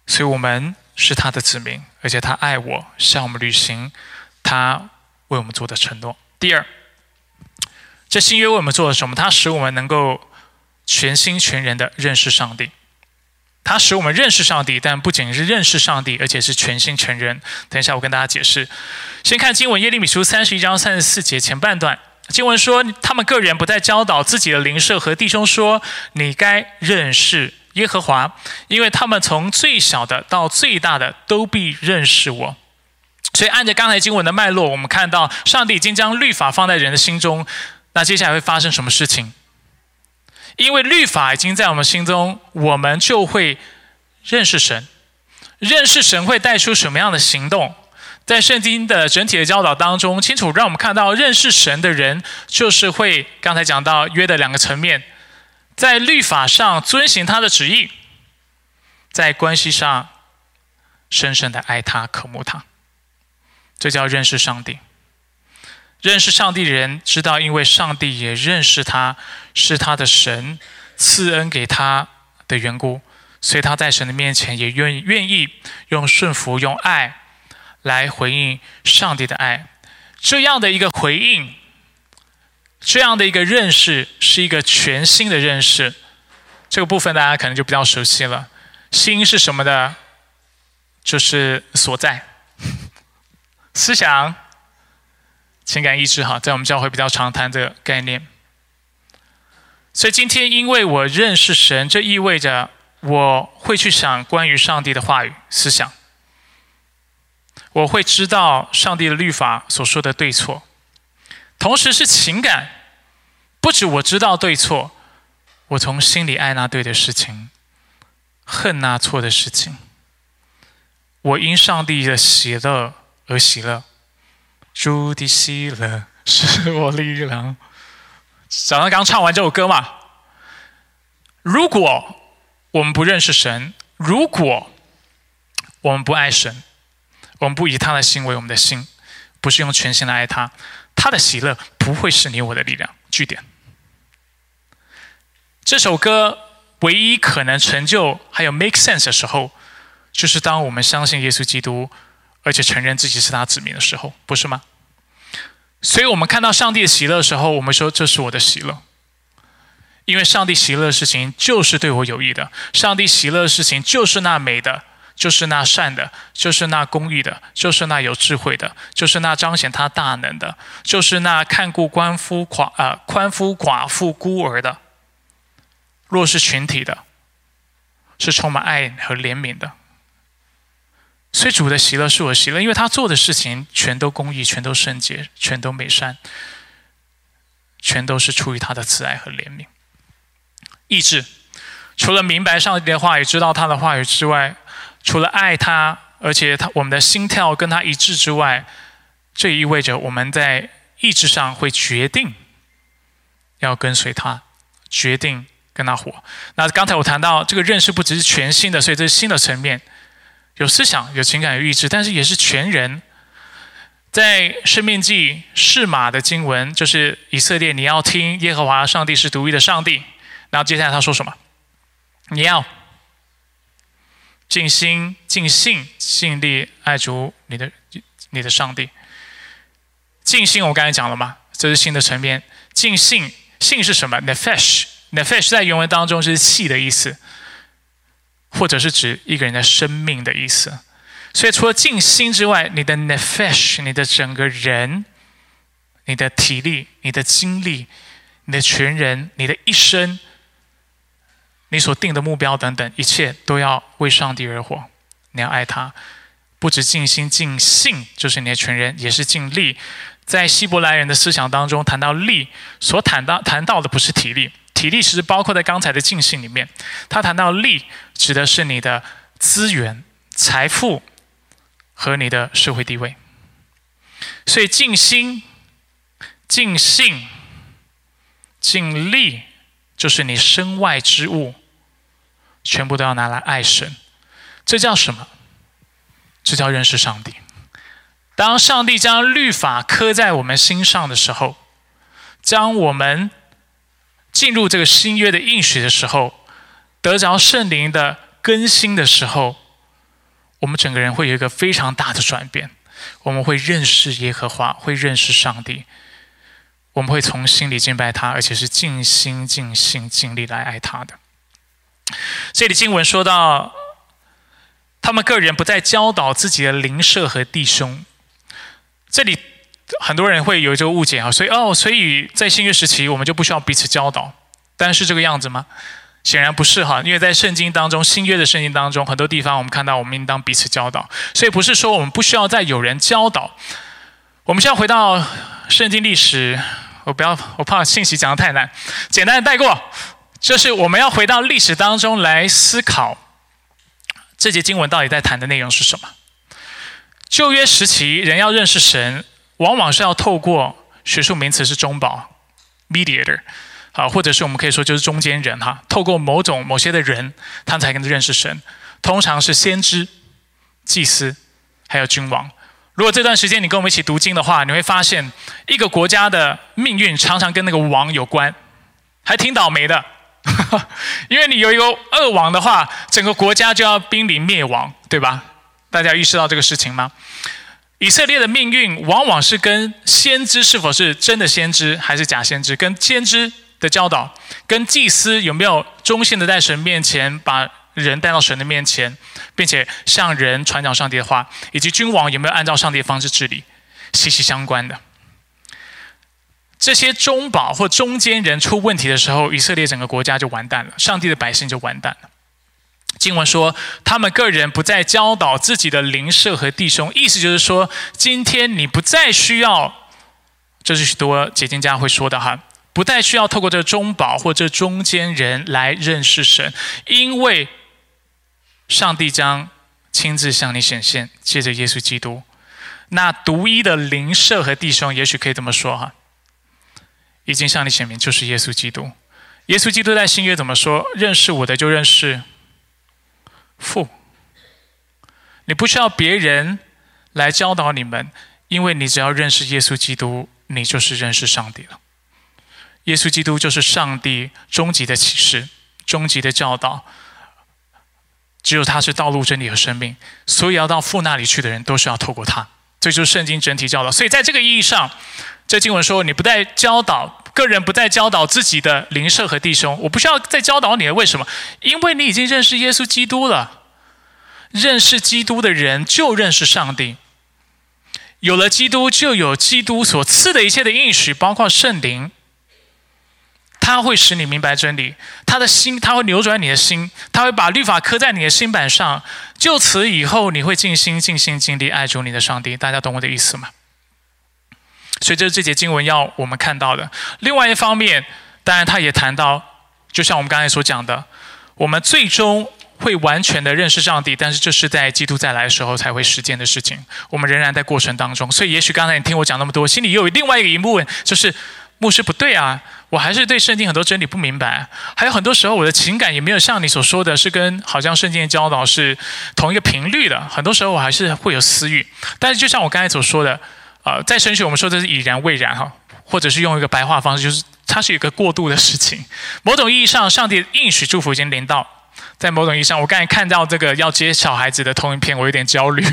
所以我们是他的子民，而且他爱我，向我们履行他为我们做的承诺。第二。这新约为我们做了什么？它使我们能够全心全人的认识上帝。它使我们认识上帝，但不仅是认识上帝，而且是全心全人。等一下，我跟大家解释。先看经文耶利米书三十一章三十四节前半段，经文说：他们个人不再教导自己的邻舍和弟兄说：“你该认识耶和华，因为他们从最小的到最大的都必认识我。”所以，按照刚才经文的脉络，我们看到上帝已经将律法放在人的心中。那接下来会发生什么事情？因为律法已经在我们心中，我们就会认识神。认识神会带出什么样的行动？在圣经的整体的教导当中，清楚让我们看到，认识神的人就是会刚才讲到约的两个层面，在律法上遵行他的旨意，在关系上深深的爱他、渴慕他，这叫认识上帝。认识上帝的人知道，因为上帝也认识他，是他的神赐恩给他的缘故，所以他在神的面前也愿意愿意用顺服、用爱来回应上帝的爱。这样的一个回应，这样的一个认识，是一个全新的认识。这个部分大家可能就比较熟悉了。心是什么的？就是所在，[laughs] 思想。情感意志哈，在我们教会比较常谈这个概念。所以今天，因为我认识神，这意味着我会去想关于上帝的话语、思想。我会知道上帝的律法所说的对错。同时是情感，不止我知道对错，我从心里爱那对的事情，恨那错的事情。我因上帝的喜乐而喜乐，主的喜乐是我力量。早上刚唱完这首歌嘛。如果我们不认识神，如果我们不爱神，我们不以他的心为我们的心，不是用全心来爱他，他的喜乐不会是你我的力量。据点。这首歌唯一可能成就还有 make sense 的时候，就是当我们相信耶稣基督，而且承认自己是他子民的时候，不是吗？所以，我们看到上帝的喜乐的时候，我们说这是我的喜乐。因为上帝喜乐的事情就是对我有益的，上帝喜乐的事情就是那美的，就是那善的，就是那公义的，就是那有智慧的，就是那彰显他大能的，就是那看顾官夫寡啊宽夫寡妇孤儿的，弱势群体的，是充满爱和怜悯的。所以主的喜乐是我喜乐，因为他做的事情全都公义，全都圣洁，全都美善，全都是出于他的慈爱和怜悯。意志，除了明白上帝的话语、知道他的话语之外，除了爱他，而且他我们的心跳跟他一致之外，这意味着我们在意志上会决定要跟随他，决定跟他活。那刚才我谈到这个认识不只是全新的，所以这是新的层面，有思想、有情感、有意志，但是也是全人。在生命记释马的经文，就是以色列，你要听耶和华上帝是独一的上帝。然后接下来他说什么？你要尽心、尽性、尽力爱主你的你的上帝。尽心，我刚才讲了嘛，这是新的层面。尽性，性是什么？nefesh，nefesh 在原文当中是气的意思，或者是指一个人的生命的意思。所以除了尽心之外，你的 nefesh，你的整个人、你的体力、你的精力、你的全人、你的一生。你所定的目标等等，一切都要为上帝而活。你要爱他，不止尽心尽性，就是你的全人，也是尽力。在希伯来人的思想当中，谈到力，所谈到谈到的不是体力，体力其实包括在刚才的尽性里面。他谈到力，指的是你的资源、财富和你的社会地位。所以尽心、尽性、尽力，就是你身外之物。全部都要拿来爱神，这叫什么？这叫认识上帝。当上帝将律法刻在我们心上的时候，将我们进入这个新约的应许的时候，得着圣灵的更新的时候，我们整个人会有一个非常大的转变。我们会认识耶和华，会认识上帝，我们会从心里敬拜他，而且是尽心、尽性、尽力来爱他的。这里经文说到，他们个人不再教导自己的邻舍和弟兄。这里很多人会有这个误解啊，所以哦，所以在新约时期我们就不需要彼此教导，但是这个样子吗？显然不是哈，因为在圣经当中，新约的圣经当中，很多地方我们看到我们应当彼此教导，所以不是说我们不需要再有人教导。我们现在回到圣经历史，我不要，我怕信息讲的太难，简单的带过。就是我们要回到历史当中来思考，这节经文到底在谈的内容是什么？旧约时期，人要认识神，往往是要透过学术名词是中保 （mediator），啊，或者是我们可以说就是中间人哈，透过某种某些的人，他才能认识神。通常是先知、祭司，还有君王。如果这段时间你跟我们一起读经的话，你会发现一个国家的命运常常跟那个王有关，还挺倒霉的。[laughs] 因为你有一个恶王的话，整个国家就要濒临灭亡，对吧？大家意识到这个事情吗？以色列的命运往往是跟先知是否是真的先知还是假先知，跟先知的教导，跟祭司有没有忠心的在神面前把人带到神的面前，并且向人传讲上帝的话，以及君王有没有按照上帝的方式治理，息息相关的。这些中保或中间人出问题的时候，以色列整个国家就完蛋了，上帝的百姓就完蛋了。经文说，他们个人不再教导自己的邻舍和弟兄，意思就是说，今天你不再需要这是许多解经家会说的哈，不再需要透过这中保或者中间人来认识神，因为上帝将亲自向你显现，借着耶稣基督，那独一的灵舍和弟兄，也许可以这么说哈，已经向你显明就是耶稣基督。耶稣基督在新约怎么说？认识我的就认识父。你不需要别人来教导你们，因为你只要认识耶稣基督。你就是认识上帝了。耶稣基督就是上帝终极的启示、终极的教导。只有他是道路、真理和生命，所以要到父那里去的人都是要透过他。这就是圣经整体教导。所以在这个意义上，这经文说：你不再教导个人，不再教导自己的邻舍和弟兄。我不需要再教导你了。为什么？因为你已经认识耶稣基督了。认识基督的人就认识上帝。有了基督，就有基督所赐的一切的应许，包括圣灵。他会使你明白真理，他的心，他会扭转你的心，他会把律法刻在你的心板上。就此以后，你会尽心、尽心、尽力爱主你的上帝。大家懂我的意思吗？所以这是这节经文要我们看到的。另外一方面，当然他也谈到，就像我们刚才所讲的，我们最终。会完全的认识上帝，但是这是在基督再来的时候才会实践的事情。我们仍然在过程当中，所以也许刚才你听我讲那么多，心里又有另外一个疑问，就是牧师不对啊，我还是对圣经很多真理不明白，还有很多时候我的情感也没有像你所说的是跟好像圣经的教导是同一个频率的，很多时候我还是会有私欲。但是就像我刚才所说的，呃，在神学我们说这是已然未然哈，或者是用一个白话方式，就是它是一个过渡的事情。某种意义上，上帝应许祝福已经临到。在某种意义上，我刚才看到这个要接小孩子的投影片，我有点焦虑，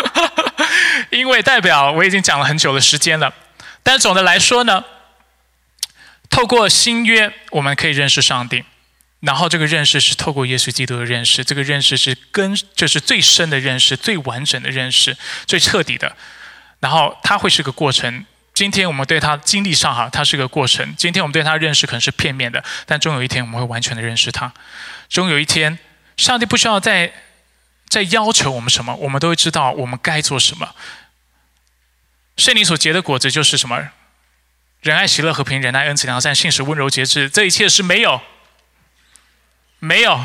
[laughs] 因为代表我已经讲了很久的时间了。但总的来说呢，透过新约，我们可以认识上帝，然后这个认识是透过耶稣基督的认识，这个认识是跟就是最深的认识、最完整的认识、最彻底的。然后它会是个过程。今天我们对他经历上哈，它是个过程。今天我们对他认识可能是片面的，但终有一天我们会完全的认识他。终有一天，上帝不需要再再要求我们什么，我们都会知道我们该做什么。圣灵所结的果子就是什么？仁爱、喜乐、和平、仁爱、恩慈、良善、信实、温柔、节制。这一切是没有、没有、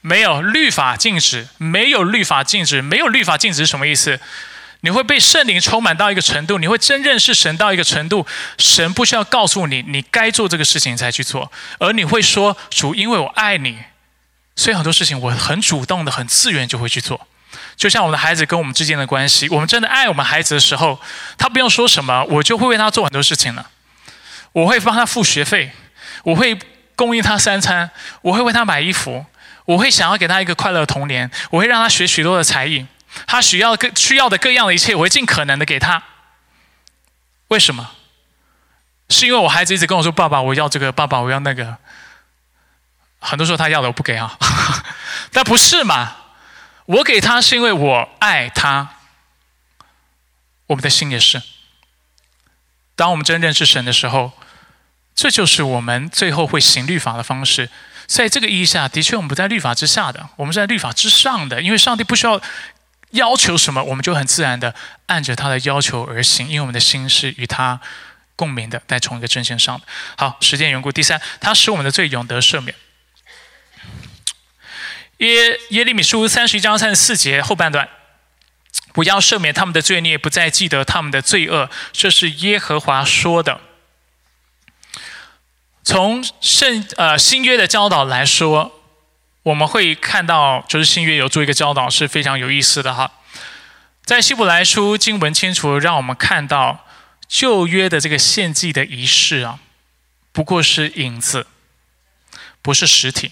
没有律法禁止，没有律法禁止，没有律法禁止是什么意思？你会被圣灵充满到一个程度，你会真认识神到一个程度，神不需要告诉你你该做这个事情才去做，而你会说主，因为我爱你，所以很多事情我很主动的、很自愿就会去做。就像我们的孩子跟我们之间的关系，我们真的爱我们孩子的时候，他不用说什么，我就会为他做很多事情了。我会帮他付学费，我会供应他三餐，我会为他买衣服，我会想要给他一个快乐的童年，我会让他学许多的才艺。他需要各需要的各样的一切，我会尽可能的给他。为什么？是因为我孩子一直跟我说：“爸爸，我要这个，爸爸，我要那个。”很多时候他要的我不给啊，[laughs] 但不是嘛？我给他是因为我爱他。我们的心也是。当我们真认识神的时候，这就是我们最后会行律法的方式。在这个意义下，的确我们不在律法之下的，我们是在律法之上的，因为上帝不需要。要求什么，我们就很自然的按着他的要求而行，因为我们的心是与他共鸣的，在同一个阵线上。好，时间缘故，第三，他使我们的罪永得赦免。耶耶利米书三十一章三十四节后半段，不要赦免他们的罪孽，不再记得他们的罪恶，这是耶和华说的。从圣呃新约的教导来说。我们会看到，就是新约有做一个教导是非常有意思的哈。在希伯来书经文清楚让我们看到，旧约的这个献祭的仪式啊，不过是影子，不是实体。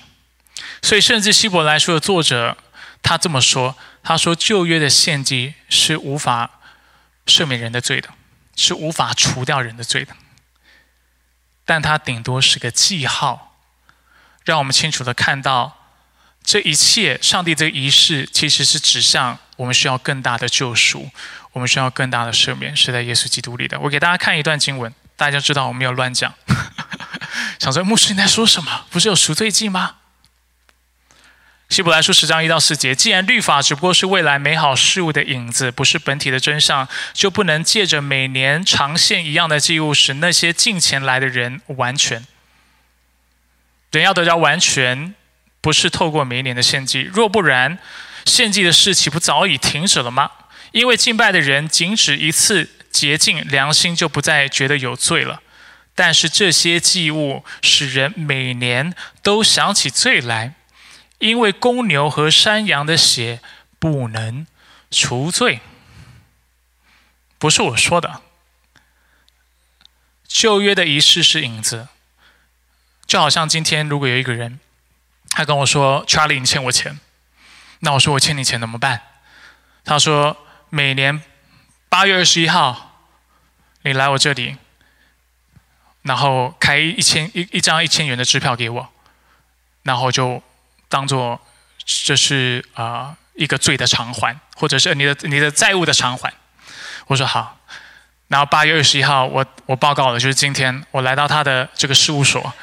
所以，甚至希伯来书的作者他这么说：“他说旧约的献祭是无法赦免人的罪的，是无法除掉人的罪的，但它顶多是个记号，让我们清楚的看到。”这一切，上帝这个仪式其实是指向我们需要更大的救赎，我们需要更大的赦免，是在耶稣基督里的。我给大家看一段经文，大家知道我没有乱讲。[laughs] 想说牧师你在说什么？不是有赎罪记吗？希伯来书十章一到四节，既然律法只不过是未来美好事物的影子，不是本体的真相，就不能借着每年长线一样的祭物，使那些近前来的人完全。人要得着完全，不是透过每一年的献祭，若不然，献祭的事岂不早已停止了吗？因为敬拜的人仅止一次洁净，良心就不再觉得有罪了。但是这些祭物使人每年都想起罪来。因为公牛和山羊的血不能除罪，不是我说的。旧约的仪式是影子，就好像今天如果有一个人，他跟我说：“Charlie，你欠我钱。”那我说：“我欠你钱怎么办？”他说：“每年八月二十一号，你来我这里，然后开一千一一张一千元的支票给我，然后就。”当做这是啊一个罪的偿还，或者是你的你的债务的偿还。我说好，然后八月二十一号，我我报告了，就是今天我来到他的这个事务所，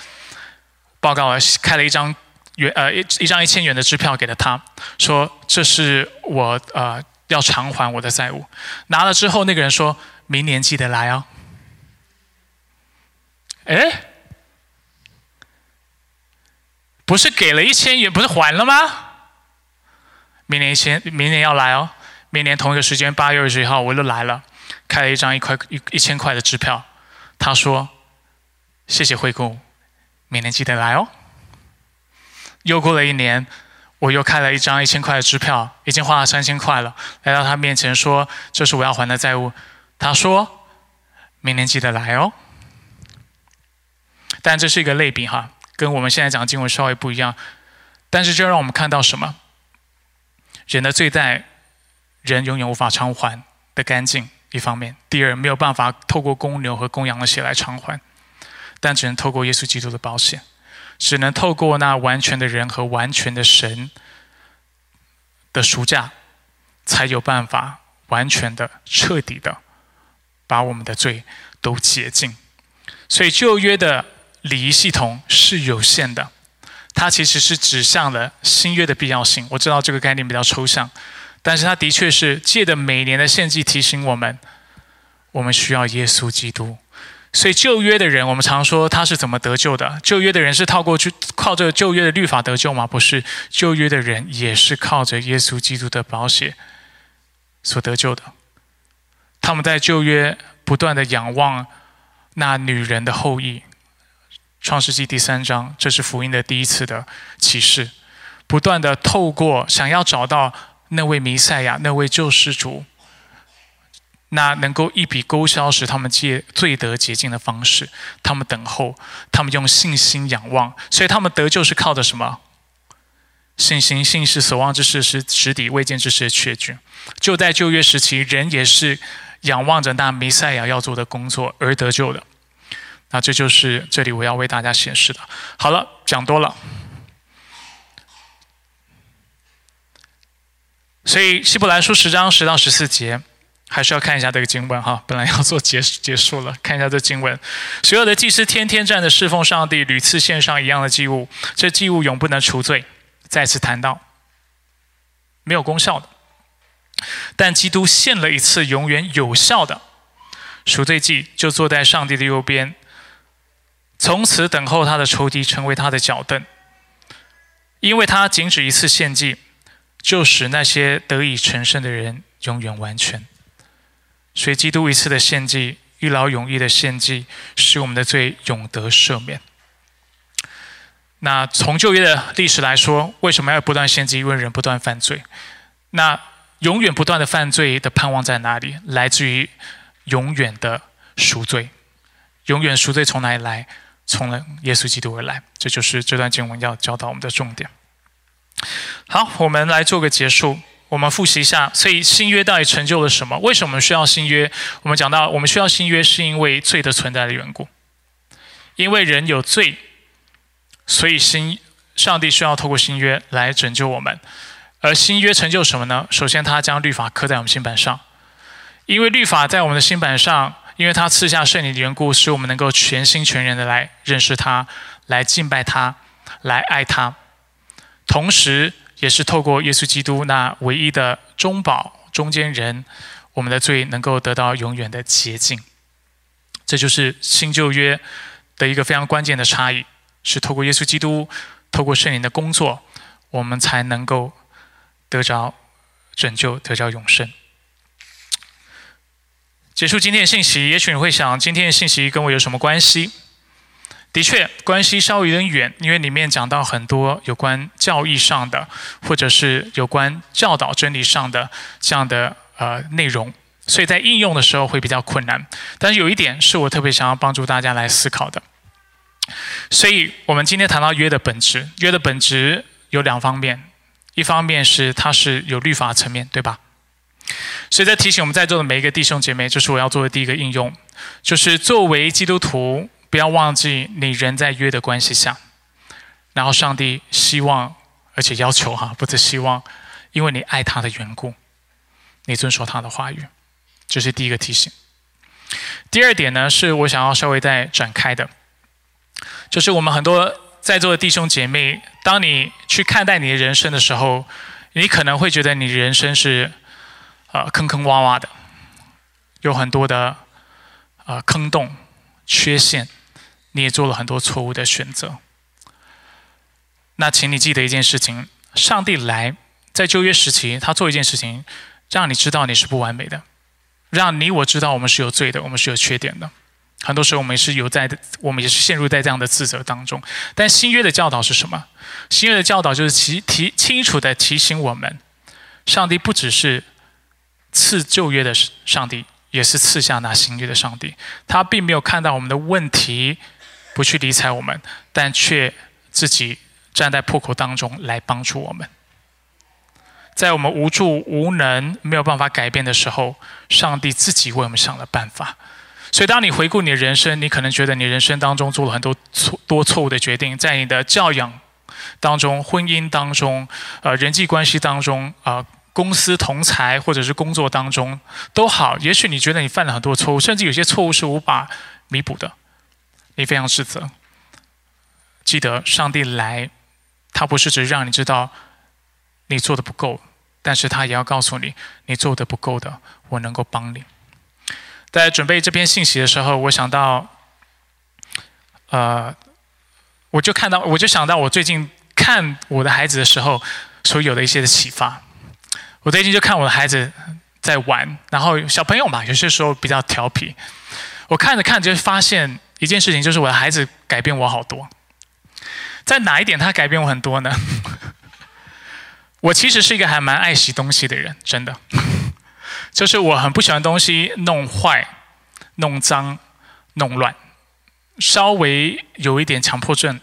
报告了，开了一张元呃一一张一千元的支票给了他，说这是我呃要偿还我的债务。拿了之后，那个人说明年记得来哦。哎。不是给了一千元，不是还了吗？明年一千，明年要来哦。明年同一个时间，八月二十一号，我又来了，开了一张一块一一千块的支票。他说：“谢谢惠顾，明年记得来哦。”又过了一年，我又开了一张一千块的支票，已经花了三千块了，来到他面前说：“这是我要还的债务。”他说：“明年记得来哦。”但这是一个类比哈。跟我们现在讲的经文稍微不一样，但是就让我们看到什么？人的罪在人永远无法偿还的干净。一方面，第二没有办法透过公牛和公羊的血来偿还，但只能透过耶稣基督的保险，只能透过那完全的人和完全的神的赎价，才有办法完全的、彻底的把我们的罪都洁净。所以旧约的。礼仪系统是有限的，它其实是指向了新约的必要性。我知道这个概念比较抽象，但是它的确是借着每年的献祭提醒我们，我们需要耶稣基督。所以旧约的人，我们常说他是怎么得救的？旧约的人是靠过去靠着旧约的律法得救吗？不是，旧约的人也是靠着耶稣基督的保险所得救的。他们在旧约不断的仰望那女人的后裔。创世纪第三章，这是福音的第一次的启示，不断的透过想要找到那位弥赛亚、那位救世主，那能够一笔勾销使他们借罪得洁净的方式，他们等候，他们用信心仰望，所以他们得救是靠的什么？信心，信是所望之事，是实底未见之事的确据。就在旧约时期，人也是仰望着那弥赛亚要做的工作而得救的。那这就是这里我要为大家显示的。好了，讲多了。所以希伯来书十章十到十四节，还是要看一下这个经文哈。本来要做结结束了，看一下这经文。所有的祭司天天站着侍奉上帝，屡次献上一样的祭物，这祭物永不能除罪。再次谈到，没有功效的。但基督献了一次永远有效的赎罪祭，就坐在上帝的右边。从此等候他的仇敌成为他的脚凳，因为他仅止一次献祭，就使那些得以成圣的人永远完全。所以基督一次的献祭，一劳永逸的献祭，使我们的罪永得赦免。那从旧约的历史来说，为什么要不断献祭？因为人不断犯罪。那永远不断的犯罪的盼望在哪里？来自于永远的赎罪。永远赎罪从哪里来？从了耶稣基督而来，这就是这段经文要教导我们的重点。好，我们来做个结束，我们复习一下。所以新约到底成就了什么？为什么我们需要新约？我们讲到，我们需要新约，是因为罪的存在的缘故。因为人有罪，所以新上帝需要透过新约来拯救我们。而新约成就什么呢？首先，他将律法刻在我们心板上，因为律法在我们的心板上。因为他赐下圣灵的缘故，使我们能够全心全人的来认识他，来敬拜他，来爱他。同时，也是透过耶稣基督那唯一的中保中间人，我们的罪能够得到永远的洁净。这就是新旧约的一个非常关键的差异，是透过耶稣基督，透过圣灵的工作，我们才能够得着拯救，得着永生。结束今天的信息，也许你会想，今天的信息跟我有什么关系？的确，关系稍微有点远，因为里面讲到很多有关教义上的，或者是有关教导真理上的这样的呃内容，所以在应用的时候会比较困难。但是有一点是我特别想要帮助大家来思考的。所以我们今天谈到约的本质，约的本质有两方面，一方面是它是有律法层面，对吧？所以在提醒我们在座的每一个弟兄姐妹，这是我要做的第一个应用，就是作为基督徒。不要忘记，你人在约的关系下，然后上帝希望而且要求哈，不是希望，因为你爱他的缘故，你遵守他的话语，这是第一个提醒。第二点呢，是我想要稍微再展开的，就是我们很多在座的弟兄姐妹，当你去看待你的人生的时候，你可能会觉得你人生是呃坑坑洼洼的，有很多的呃坑洞、缺陷。你也做了很多错误的选择。那请你记得一件事情：上帝来在旧约时期，他做一件事情，让你知道你是不完美的，让你我知道我们是有罪的，我们是有缺点的。很多时候我们是有在，我们也是陷入在这样的自责当中。但新约的教导是什么？新约的教导就是提提清楚的提醒我们：上帝不只是赐旧约的上帝，也是赐下那新约的上帝。他并没有看到我们的问题。不去理睬我们，但却自己站在破口当中来帮助我们。在我们无助、无能、没有办法改变的时候，上帝自己为我们想了办法。所以，当你回顾你的人生，你可能觉得你人生当中做了很多错、多错误的决定，在你的教养当中、婚姻当中、呃人际关系当中、啊公司同才或者是工作当中都好。也许你觉得你犯了很多错误，甚至有些错误是无法弥补的。你非常自责。记得上帝来，他不是只让你知道你做的不够，但是他也要告诉你，你做的不够的，我能够帮你。在准备这篇信息的时候，我想到，呃，我就看到，我就想到我最近看我的孩子的时候所有的一些的启发。我最近就看我的孩子在玩，然后小朋友嘛，有些时候比较调皮。我看着看着就发现。一件事情就是我的孩子改变我好多，在哪一点他改变我很多呢？[laughs] 我其实是一个还蛮爱惜东西的人，真的，就是我很不喜欢东西弄坏、弄脏、弄乱，稍微有一点强迫症，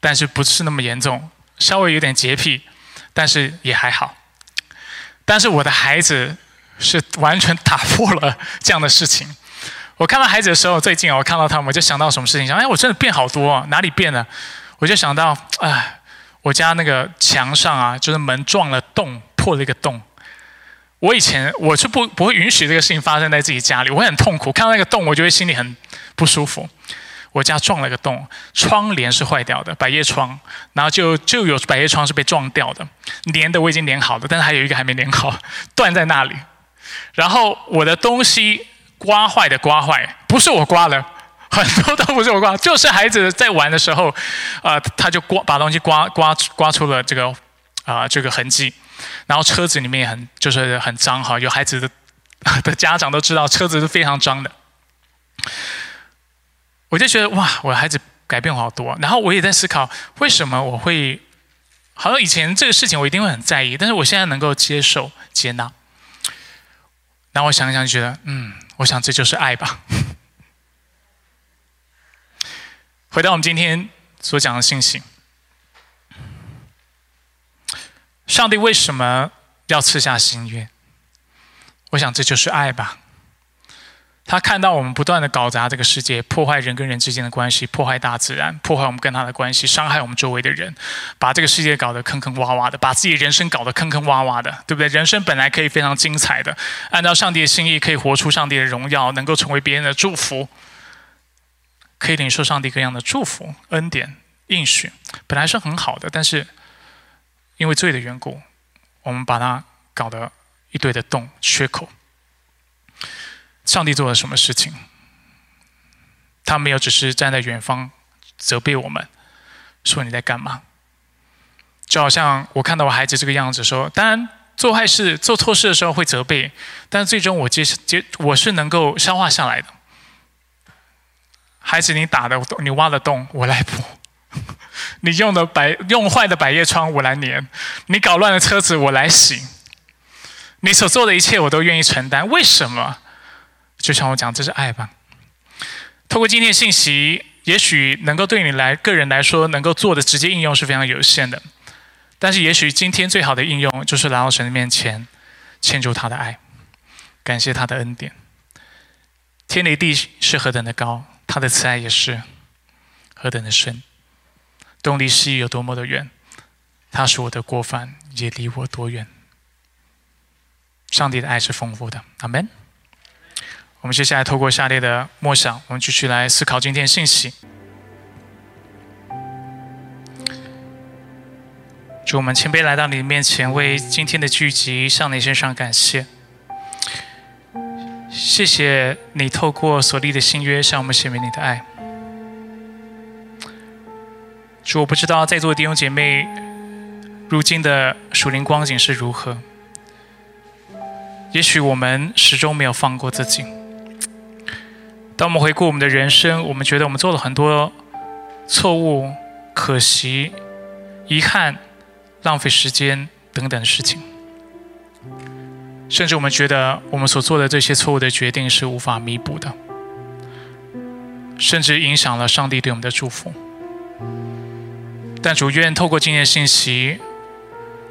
但是不是那么严重，稍微有点洁癖，但是也还好。但是我的孩子是完全打破了这样的事情。我看到孩子的时候，最近，我看到他们，我就想到什么事情？想，哎，我真的变好多，啊哪里变了？我就想到，哎，我家那个墙上啊，就是门撞了洞，破了一个洞。我以前我是不不会允许这个事情发生在自己家里，我很痛苦。看到那个洞，我就会心里很不舒服。我家撞了个洞，窗帘是坏掉的，百叶窗，然后就就有百叶窗是被撞掉的，连的我已经连好了，但是还有一个还没连好，[laughs] 断在那里。然后我的东西。刮坏的刮坏，不是我刮的，[laughs] 很多都不是我刮，就是孩子在玩的时候，呃，他就刮把东西刮刮刮出了这个啊这个痕迹，然后车子里面也很就是很脏哈，有孩子的 [laughs] 的家长都知道车子是非常脏的，我就觉得哇，我的孩子改变好多，然后我也在思考为什么我会，好像以前这个事情我一定会很在意，但是我现在能够接受接纳，然后我想一想觉得嗯。我想这就是爱吧。[laughs] 回到我们今天所讲的信息，上帝为什么要赐下新约？我想这就是爱吧。他看到我们不断的搞砸这个世界，破坏人跟人之间的关系，破坏大自然，破坏我们跟他的关系，伤害我们周围的人，把这个世界搞得坑坑洼洼的，把自己人生搞得坑坑洼洼的，对不对？人生本来可以非常精彩的，按照上帝的心意，可以活出上帝的荣耀，能够成为别人的祝福，可以领受上帝各样的祝福、恩典、应许，本来是很好的，但是因为罪的缘故，我们把它搞得一堆的洞、缺口。上帝做了什么事情？他没有只是站在远方责备我们，说你在干嘛？就好像我看到我孩子这个样子，说当然做坏事、做错事的时候会责备，但最终我接接我是能够消化下来的。孩子，你打的洞你挖的洞，我来补；[laughs] 你用的百用坏的百叶窗，我来粘；你搞乱的车子，我来洗。你所做的一切，我都愿意承担。为什么？就像我讲，这是爱吧。透过今天的信息，也许能够对你来个人来说，能够做的直接应用是非常有限的。但是，也许今天最好的应用，就是来到神的面前，牵住他的爱，感谢他的恩典。天离地是何等的高。他的慈爱也是何等的深，东离西有多么的远，他是我的过犯，也离我多远。上帝的爱是丰富的，阿门。我们接下来透过下列的默想，我们继续来思考今天信息。主，我们谦卑来到你的面前，为今天的聚集向你献上感谢。谢谢你透过所立的新约向我们显明你的爱。主，我不知道在座的弟兄姐妹如今的属灵光景是如何。也许我们始终没有放过自己。当我们回顾我们的人生，我们觉得我们做了很多错误、可惜、遗憾、浪费时间等等的事情。甚至我们觉得我们所做的这些错误的决定是无法弥补的，甚至影响了上帝对我们的祝福。但主愿透过今天的信息，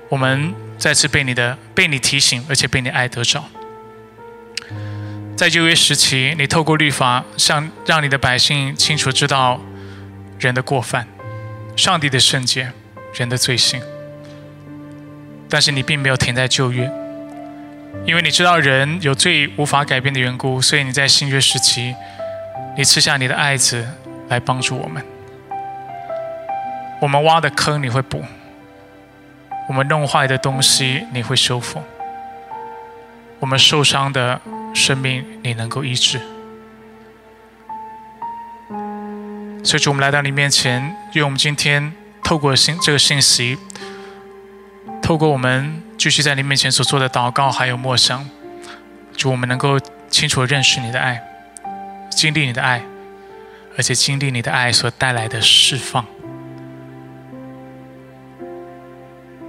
我们再次被你的被你提醒，而且被你爱得着。在旧约时期，你透过律法，向让你的百姓清楚知道人的过犯、上帝的圣洁、人的罪行。但是你并没有停在旧约。因为你知道人有最无法改变的缘故，所以你在新约时期，你赐下你的爱子来帮助我们。我们挖的坑你会补，我们弄坏的东西你会修复，我们受伤的生命你能够医治。所以主，我们来到你面前，愿我们今天透过信这个信息，透过我们。继续在你面前所做的祷告，还有默想，主我们能够清楚认识你的爱，经历你的爱，而且经历你的爱所带来的释放。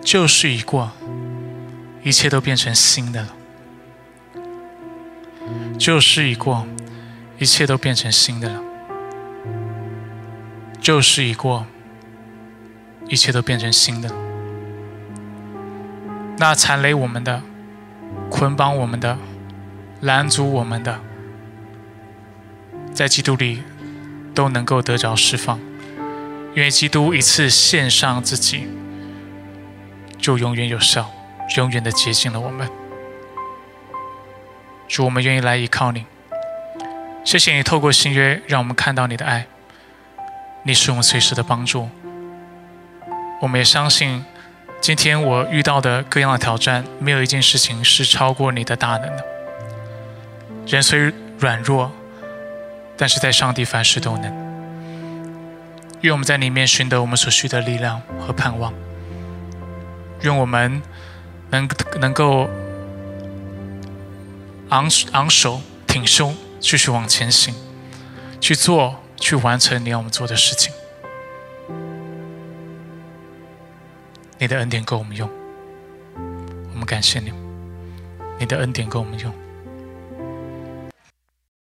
旧事已过，一切都变成新的了。旧事已过，一切都变成新的了。旧事已过，一切都变成新的。那残累我们的、捆绑我们的、拦阻我们的，在基督里都能够得着释放，因为基督一次献上自己，就永远有效，永远的洁净了我们。主，我们愿意来依靠你。谢谢你透过新约，让我们看到你的爱，你是我们随时的帮助。我们也相信。今天我遇到的各样的挑战，没有一件事情是超过你的大能的。人虽软弱，但是在上帝凡事都能。愿我们在里面寻得我们所需的力量和盼望。愿我们能能够昂昂首挺胸，继续往前行，去做，去完成你要我们做的事情。你的恩典够我们用，我们感谢你。你的恩典够我们用。